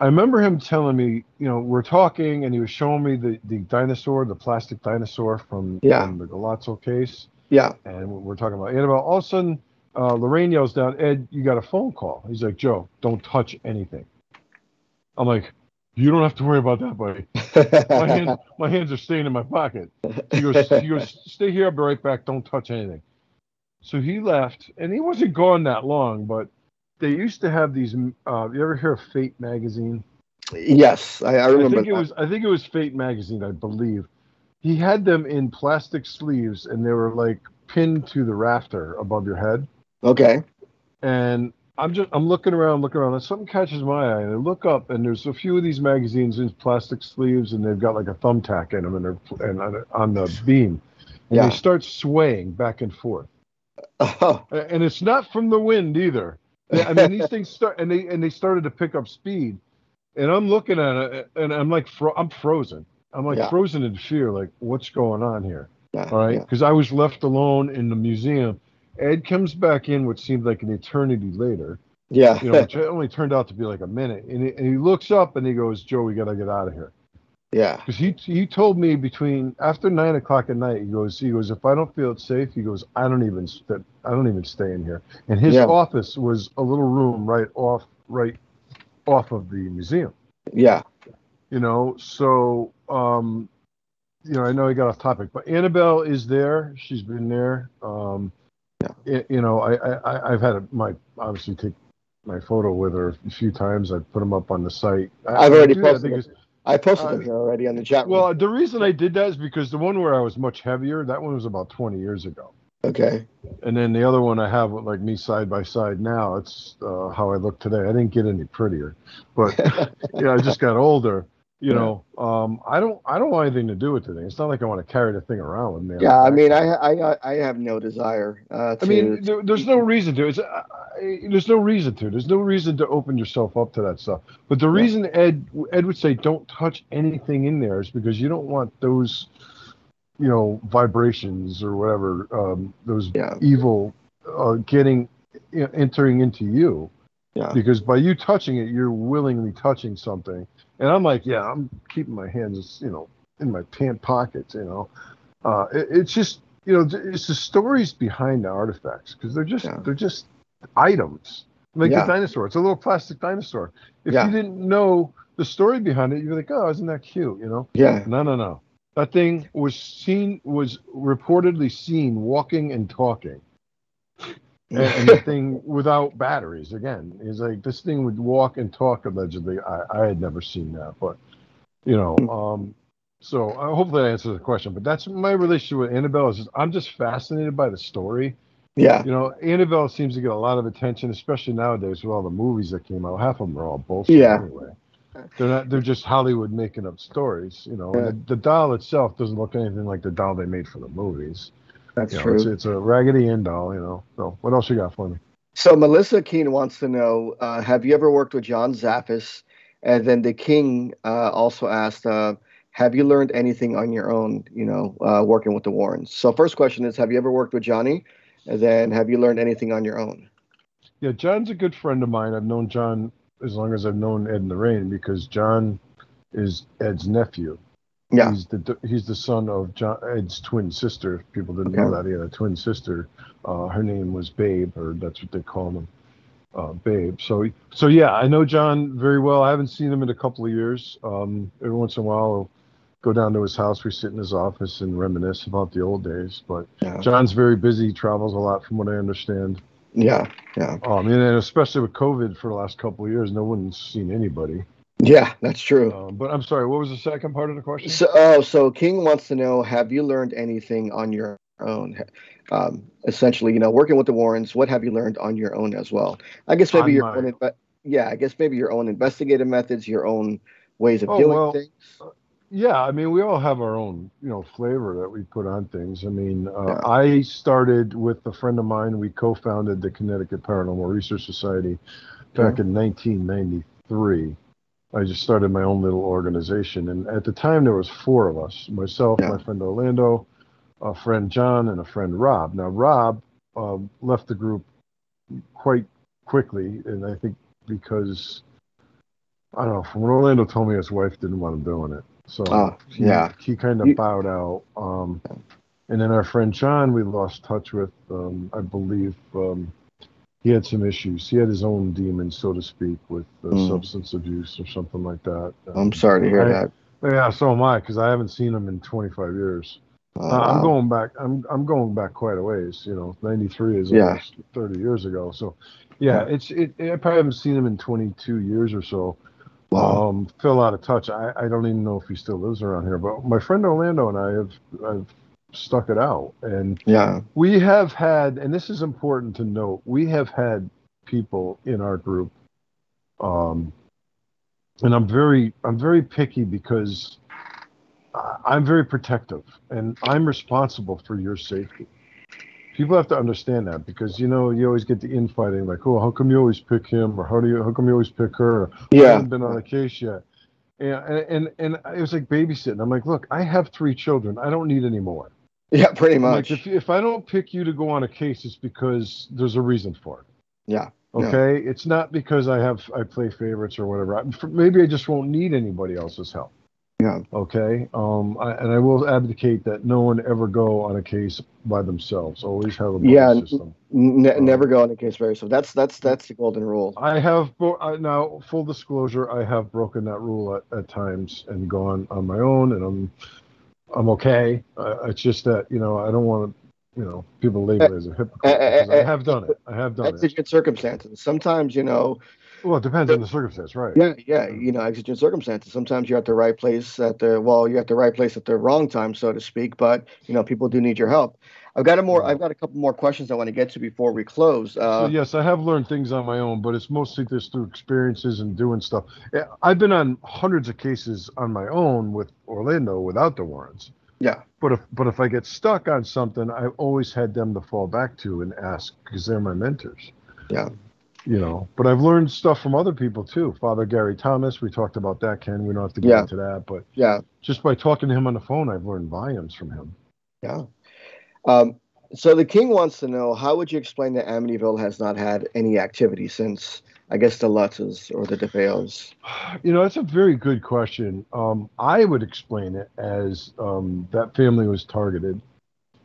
I remember him telling me, you know, we're talking, and he was showing me the the dinosaur, the plastic dinosaur from, Yeah. from the Galazzo case Yeah. and we're talking about Annabelle. All of a sudden, uh, Lorraine yells down, Ed, you got a phone call. He's like, Joe, don't touch anything. I'm like, you don't have to worry about that, buddy. My hands, [LAUGHS] my hands are staying in my pocket. He goes, he goes, stay here. I'll be right back. Don't touch anything. So he left, and he wasn't gone that long. But they used to have these. Uh, you ever hear of Fate magazine? yes, I, I I remember. think it that. was. I think it was Fate magazine. I believe. He had them in plastic sleeves, and they were like pinned to the rafter above your head. Okay. and I'm just I'm looking around, looking around, and something catches my eye, and I look up, and there's a few of these magazines in plastic sleeves, and they've got like a thumbtack in them, and they're and on, on the beam, and Yeah. they start swaying back and forth, [LAUGHS] Oh, and it's not from the wind either. I mean, these things start, and they and they started to pick up speed, and I'm looking at it, and I'm like, fro- I'm frozen. I'm like Yeah. frozen in fear, like what's going on here? yeah, All right, yeah. because I was left alone in the museum. Ed comes back in, what seemed like an eternity later Yeah. you know, which only turned out to be like a minute. And he, and he looks up and he goes, "Joe, we gotta get out of here." Yeah. Because he he told me between after nine o'clock at night, he goes, he goes, if I don't feel it safe, he goes, I don't even st- I don't even stay in here. And his Yeah. office was a little room right off right off of the museum. Yeah. You know, so um, you know, I know he got off topic, but Annabelle is there. She's been there. Um, y- you know, I, I I- I've had a, my obviously take my photo with her a few times. I've put them up on the site. I- I've I already that, I posted think them. it's- I posted Uh, here already on the chat room. Well, the reason I did that is because the one where I was much heavier, that one was about 20 years ago. okay. And then the other one I have like me side by side now, it's uh, how I look today. I didn't get any prettier, but [LAUGHS] yeah, I just got older. You know, um, I don't, I don't want anything to do with the thing. It's not like I want to carry the thing around with me. Yeah, I mean. I I I have no desire. Uh, to, I mean, there, there's no reason to. It's, uh, there's no reason to. There's no reason to open yourself up to that stuff. But the reason Ed Ed would say don't touch anything in there is because you don't want those, you know, vibrations or whatever, um, those Yeah. evil, uh, getting you know, entering into you. Yeah. Because by you touching it, you're willingly touching something. And I'm like, yeah, I'm keeping my hands, you know, in my pant pockets. You know, uh, it, it's just you know, it's the stories behind the artifacts because they're just Yeah. they're just items. Like Yeah. the dinosaur, it's a little plastic dinosaur. If Yeah. you didn't know the story behind it, you'd be like, oh, isn't that cute? You know? Yeah. No, no, no. That thing was seen was reportedly seen walking and talking, and, the thing without batteries. Again, is like this thing would walk and talk allegedly. I, I had never seen that, but you know, um, so uh, hopefully I answered the question. But that's my relationship with Annabelle. Is just, I'm just fascinated by the story. yeah. You know, Annabelle seems to get a lot of attention, especially nowadays with all the movies that came out. Half of them are all bullshit Yeah. anyway. They're not. They're just Hollywood making up stories. You know, Yeah. the, the doll itself doesn't look anything like the doll they made for the movies. That's You know, true. it's, it's a Raggedy Ann doll. You know. So what else you got for me? So Melissa Keene wants to know: uh, Have you ever worked with John Zaffis? And then the King uh, also asked: uh, Have you learned anything on your own? You know, uh, working with the Warrens. So first question is: Have you ever worked with Johnny? And then have you learned anything on your own? Yeah, John's a good friend of mine. I've known John as long as I've known Ed and Lorraine because John is Ed's nephew. Yeah. He's the he's the son of John Ed's twin sister. If People didn't know that he had a twin sister. Uh, her name was Babe, or that's what they call him, uh, Babe. So so yeah, I know John very well. I haven't seen him in a couple of years. Um, every once in a while, I'll go down to his house. We sit in his office and reminisce about the old days. But Yeah. John's very busy. He travels a lot, from what I understand. Yeah. Yeah. Um, and especially with COVID for the last couple of years, no one's seen anybody. Yeah. That's true. Um, but I'm sorry, what was the second part of the question? So, oh, so King wants to know: Have you learned anything on your own? Um, essentially, you know, working with the Warrens, what have you learned on your own as well? I guess maybe On your my- own. Inve- yeah, I guess maybe your own investigative methods, your own ways of Oh, doing well, things. Yeah, I mean, we all have our own, you know, flavor that we put on things. I mean, uh, Yeah. I started with a friend of mine. We co-founded the Connecticut Paranormal Research Society back in 1993. I just started my own little organization, and at the time there was four of us: myself, Yeah. my friend Orlando, a friend John, and a friend Rob. Now, Rob um, left the group quite quickly, and I think because I don't know. From what Orlando told me, his wife didn't want him doing it, so Oh, yeah. he kind of bowed out. Um, and then our friend John, we lost touch with. Um, I believe um, he had some issues. He had his own demons, so to speak, with uh, Mm. substance abuse or something like that. I'm sorry to hear I- that. Yeah, so am I, because I haven't seen him in 25 years. Oh, Uh, I'm going back. I'm I'm going back quite a ways. You know, '93 is Yeah. almost 30 years ago. So, yeah, it's it. I probably haven't seen him in 22 years or so. Wow. Um, fell out of touch. I, I don't even know if he still lives around here. But my friend Orlando and I have have stuck it out, and yeah. we have had, and this is important to note, we have had people in our group, um, and I'm very, I'm very picky because I- I'm very protective, and I'm responsible for your safety. People have to understand that because you know you always get the infighting, like, oh, how come you always pick him, or how do you, how come you always pick her? Or, I Yeah. haven't been on a case yet. And, and and it was like babysitting. I'm like, look, I have three children. I don't need any more. Yeah. Pretty much. Like if, if I don't pick you to go on a case, it's because there's a reason for it. Yeah, yeah. Okay. It's not because I have I play favorites or whatever. I, maybe I just won't need anybody else's help. Yeah. Okay. Um. I, and I will advocate that no one ever go on a case by themselves. Always have a Yeah, system. Ne- Um, never go on a case by yourself. That's that's that's the golden rule. I have I, now full disclosure. I have broken that rule at, at times and gone on my own, and I'm I'm okay. Uh, it's just that you know I don't want to you know people label me as a hypocrite uh, because I uh, have done it. I have done it. Exigent circumstances. Sometimes you know. Well, it depends on the circumstance, right? Yeah, yeah. You know, exigent circumstances. Sometimes you're at the right place at the well, you're at the right place at the wrong time, so to speak. But you know, people do need your help. I've got a more. I've got a couple more questions I want to get to before we close. So Uh, yes, I have learned things on my own, but it's mostly just through experiences and doing stuff. I've been on hundreds of cases on my own with Orlando without the Warrens. Yeah. But if but if I get stuck on something, I've always had them to fall back to and ask because they're my mentors. Yeah. You know, but I've learned stuff from other people too. Father Gary Thomas, we talked about that, Ken. We don't have to get Yeah. into that, but yeah, just by talking to him on the phone, I've learned volumes from him. yeah. Um, so the king wants to know how would you explain that Amityville has not had any activity since I guess the Lutzes or the DeFeos? [SIGHS] You know, that's a very good question. Um, I would explain it as um, that family was targeted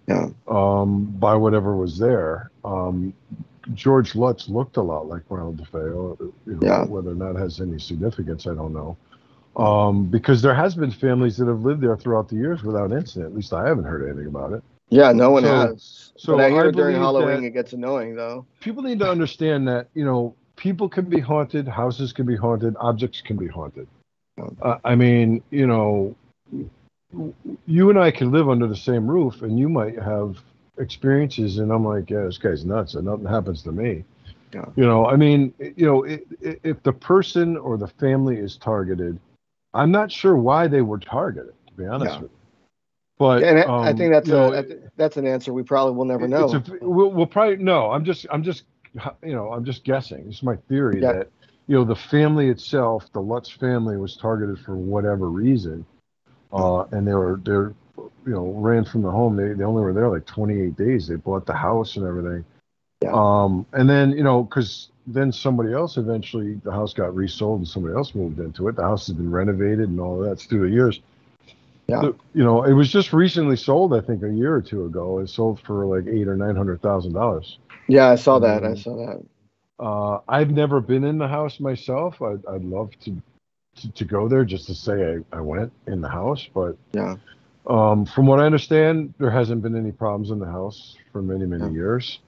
Yeah. um, by whatever was there. Um, George Lutz looked a lot like Ronald DeFeo. You know, Yeah. Whether or not it has any significance, I don't know. Um, because there has been families that have lived there throughout the years without incident. At least I haven't heard anything about it. Yeah, no one So- has. so but I hear I during Halloween it gets annoying though. People need to understand that you know people can be haunted, houses can be haunted, objects can be haunted. Uh, I mean, you know, you and I can live under the same roof, and you might have experiences, and I'm like, yeah, this guy's nuts, and nothing happens to me. Yeah. You know, I mean, you know, i i if the person or the family is targeted, I'm not sure why they were targeted. To be honest Yeah. with you, but and I, I um, think that's you know, that's an answer we probably will never know. a, we'll, we'll probably no. I'm just I'm just you know I'm just guessing. It's my theory Yeah. that you know the family itself, the Lutz family, was targeted for whatever reason, uh, and they were they're you know ran from the home. They they only were there like 28 days. They bought the house and everything. Yeah. Um, and then you know because then somebody else eventually the house got resold and somebody else moved into it. The house has been renovated and all that through the years. Yeah. You know, it was just recently sold. I think a year or two ago. It sold for like eight or nine hundred thousand dollars. yeah, I saw that. I Um, saw that. Uh, I've never been in the house myself. I'd, I'd love to, to to go there just to say I, I went in the house. But Yeah. Um, from what I understand, there hasn't been any problems in the house for many many Yeah. years.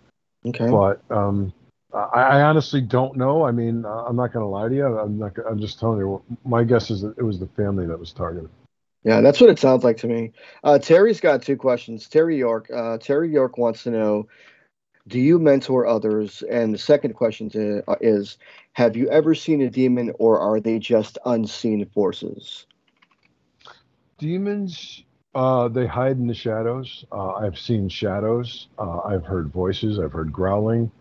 Okay. But um, I, I honestly don't know. I mean, uh, I'm not going to lie to you. I'm not. I'm just telling you. My guess is that it was the family that was targeted. Yeah, that's what it sounds like to me. Uh, Terry's got two questions. Terry York. Uh, Terry York wants to know Do you mentor others? And the second question to, uh, is Have you ever seen a demon or are they just unseen forces? Demons, uh, they hide in the shadows. Uh, I've seen shadows. Uh, I've heard voices. I've heard growling.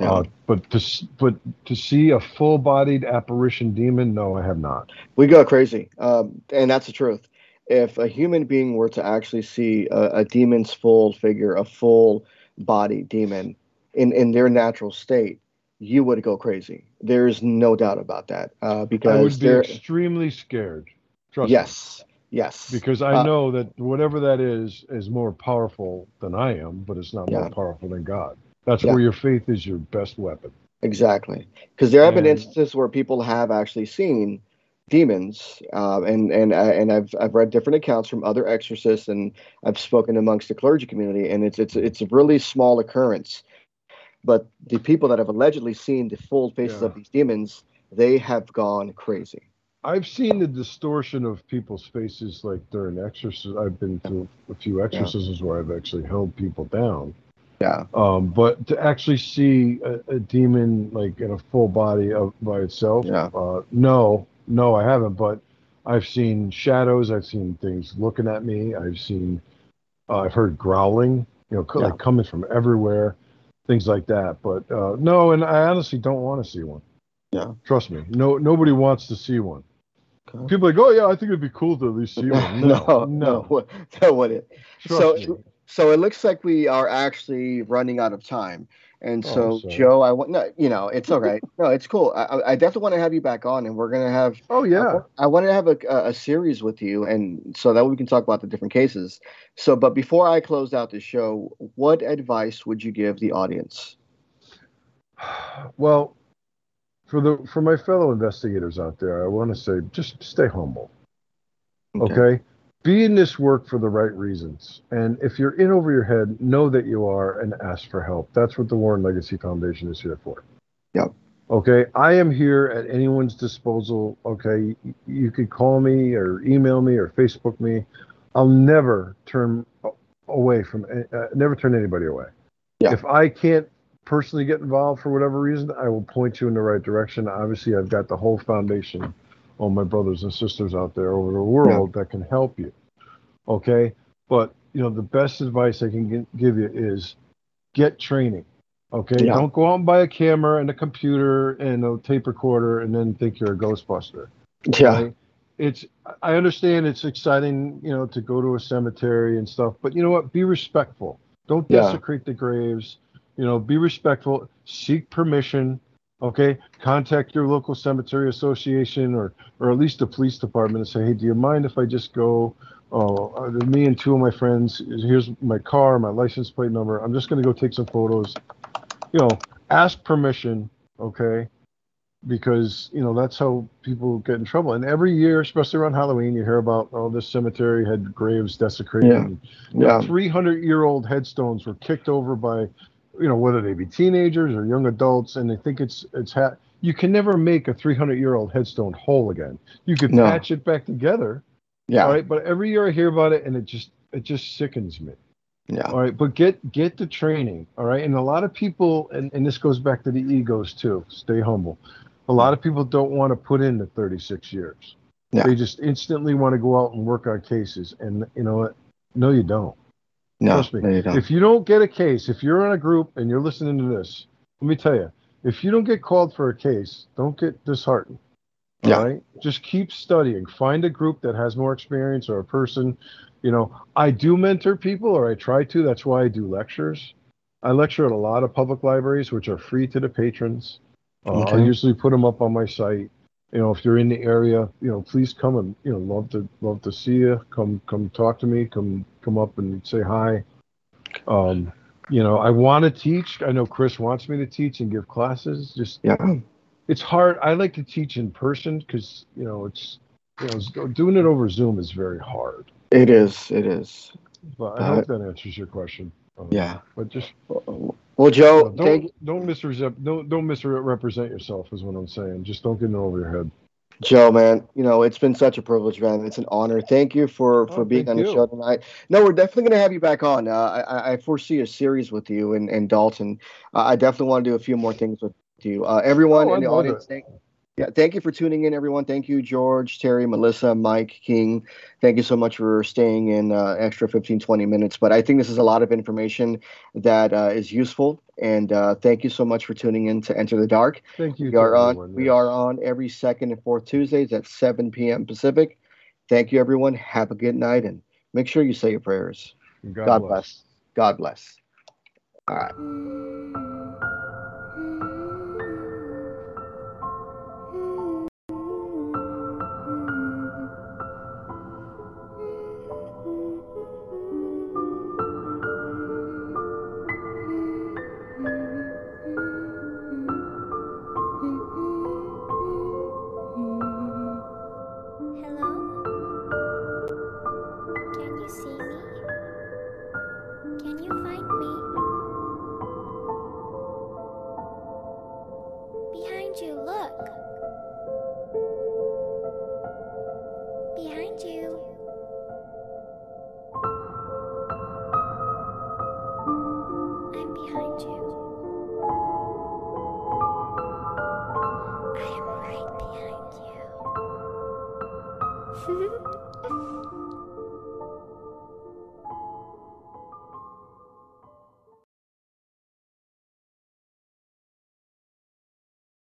Yeah. Uh, but to but to see a full-bodied apparition demon, no, I have not. We go crazy. Um, and that's the truth. If a human being were to actually see a, a demon's full figure, a full body demon in, in their natural state, you would go crazy. There's no doubt about that. Uh, I because would be they're, extremely scared. Trust me. Yes. Because I Uh, know that whatever that is is more powerful than I am, but it's not Yeah. more powerful than God. That's Yeah. where your faith is your best weapon. Exactly, because there have been instances where people have actually seen demons, uh, and and uh, and I've I've read different accounts from other exorcists, and I've spoken amongst the clergy community, and it's it's it's a really small occurrence, but the people that have allegedly seen the full faces Yeah. of these demons, they have gone crazy. I've seen the distortion of people's faces like during exorcisms. I've been to a few exorcisms where I've actually held people down. Yeah, Um, but to actually see a, a demon like in a full body of by itself, Yeah. uh, no, no, I haven't. But I've seen shadows. I've seen things looking at me. I've seen, uh, I've heard growling, you know, co- Yeah. like coming from everywhere, things like that. But uh, no, and I honestly don't want to see one. Yeah. Trust me, no, nobody wants to see one. Okay. People are like, oh yeah, I think it'd be cool to at least see [LAUGHS] one. No, no, no, what [LAUGHS] it. Trust So- me. So it looks like we are actually running out of time. And Oh, so, sorry. Joe, I want no, you know, it's all right. No, it's cool. I, I- I definitely want to have you back on, and we're gonna have. Oh yeah. I want to have a, a, a series with you, and so that we can talk about the different cases. So, but before I close out the show, what advice would you give the audience? [SIGHS] Well, for the for my fellow investigators out there, I want to say just stay humble. Okay. Be in this work for the right reasons. And if you're in over your head, know that you are and ask for help. That's what the Warren Legacy Foundation is here for. Yep. Okay. I am here at anyone's disposal. Okay. You, you could call me or email me or Facebook me. I'll never turn away from, uh, never turn anybody away. Yeah. If I can't personally get involved for whatever reason, I will point you in the right direction. Obviously, I've got the whole foundation all my brothers and sisters out there over the world that can help you. Okay, but you know the best advice I can gi- give you is get training. Okay, Yeah. don't go out and buy a camera and a computer and a tape recorder and then think you're a Ghostbuster. Yeah. It's I understand it's exciting, you know, to go to a cemetery and stuff, but you know what? Be respectful. Don't Yeah. desecrate the graves. You know, be respectful. Seek permission. Okay, contact your local cemetery association or or at least the police department and say, hey, do you mind if I just go? Oh, uh, me and two of my friends. Here's my car, my license plate number. I'm just going to go take some photos. You know, ask permission. Okay, because you know that's how people get in trouble. And every year, especially around Halloween, you hear about oh this cemetery had graves desecrated. Yeah. yeah, 300 year old headstones were kicked over by, you know, whether they be teenagers or young adults, and they think it's it's ha- you can never make a 300 year old headstone whole again. You could No. patch it back together, yeah, all right, but every year I hear about it, and it just it just sickens me. yeah, All right, but get get the training. All right, and a lot of people, and, and this goes back to the egos too. Stay humble. A lot of people don't want to put in the 36 years. Yeah. They just instantly want to go out and work on cases, and you know what? No, you don't. No, Trust me. no, you. If you don't get a case, if you're in a group and you're listening to this, let me tell you, if you don't get called for a case, don't get disheartened. Yeah. right? Just keep studying. Find a group that has more experience or a person. You know, I do mentor people or I try to. That's why I do lectures. I lecture at a lot of public libraries, which are free to the patrons. Uh, I usually put them up on my site. You know, if you're in the area, you know, please come and you know, love to love to see you. Come come talk to me. Come come up and say hi. Um, you know, I want to teach. I know Chris wants me to teach and give classes. Just yeah, [CLEARS THROAT] it's hard. I like to teach in person because you know it's you know doing it over Zoom is very hard. it is, it is. But I Uh, hope that answers your question. Um, Yeah. But just Well, Joe, don't thank don't misrepresent don't don't misrepresent yourself is what I'm saying. Just don't get it over your head. Joe, man, you know it's been such a privilege, man. It's an honor. Thank you for for Oh, being on the you. show tonight. No, we're definitely going to have you back on. Uh, I, I foresee a series with you and, and Dalton. Uh, I definitely want to do a few more things with you. Uh, everyone Oh, in the audience, thank, yeah, thank you for tuning in, everyone. Thank you, George, Terry, Melissa, Mike, King. Thank you so much for staying in uh, extra 15, 20 minutes. But I think this is a lot of information that uh, is useful. And uh, thank you so much for tuning in to Enter the Dark. Thank you. We are on. everyone, We are on every second and fourth Tuesdays at 7 p.m. Pacific. Thank you, everyone. Have a good night, and make sure you say your prayers. God, God bless. bless. God bless. All right.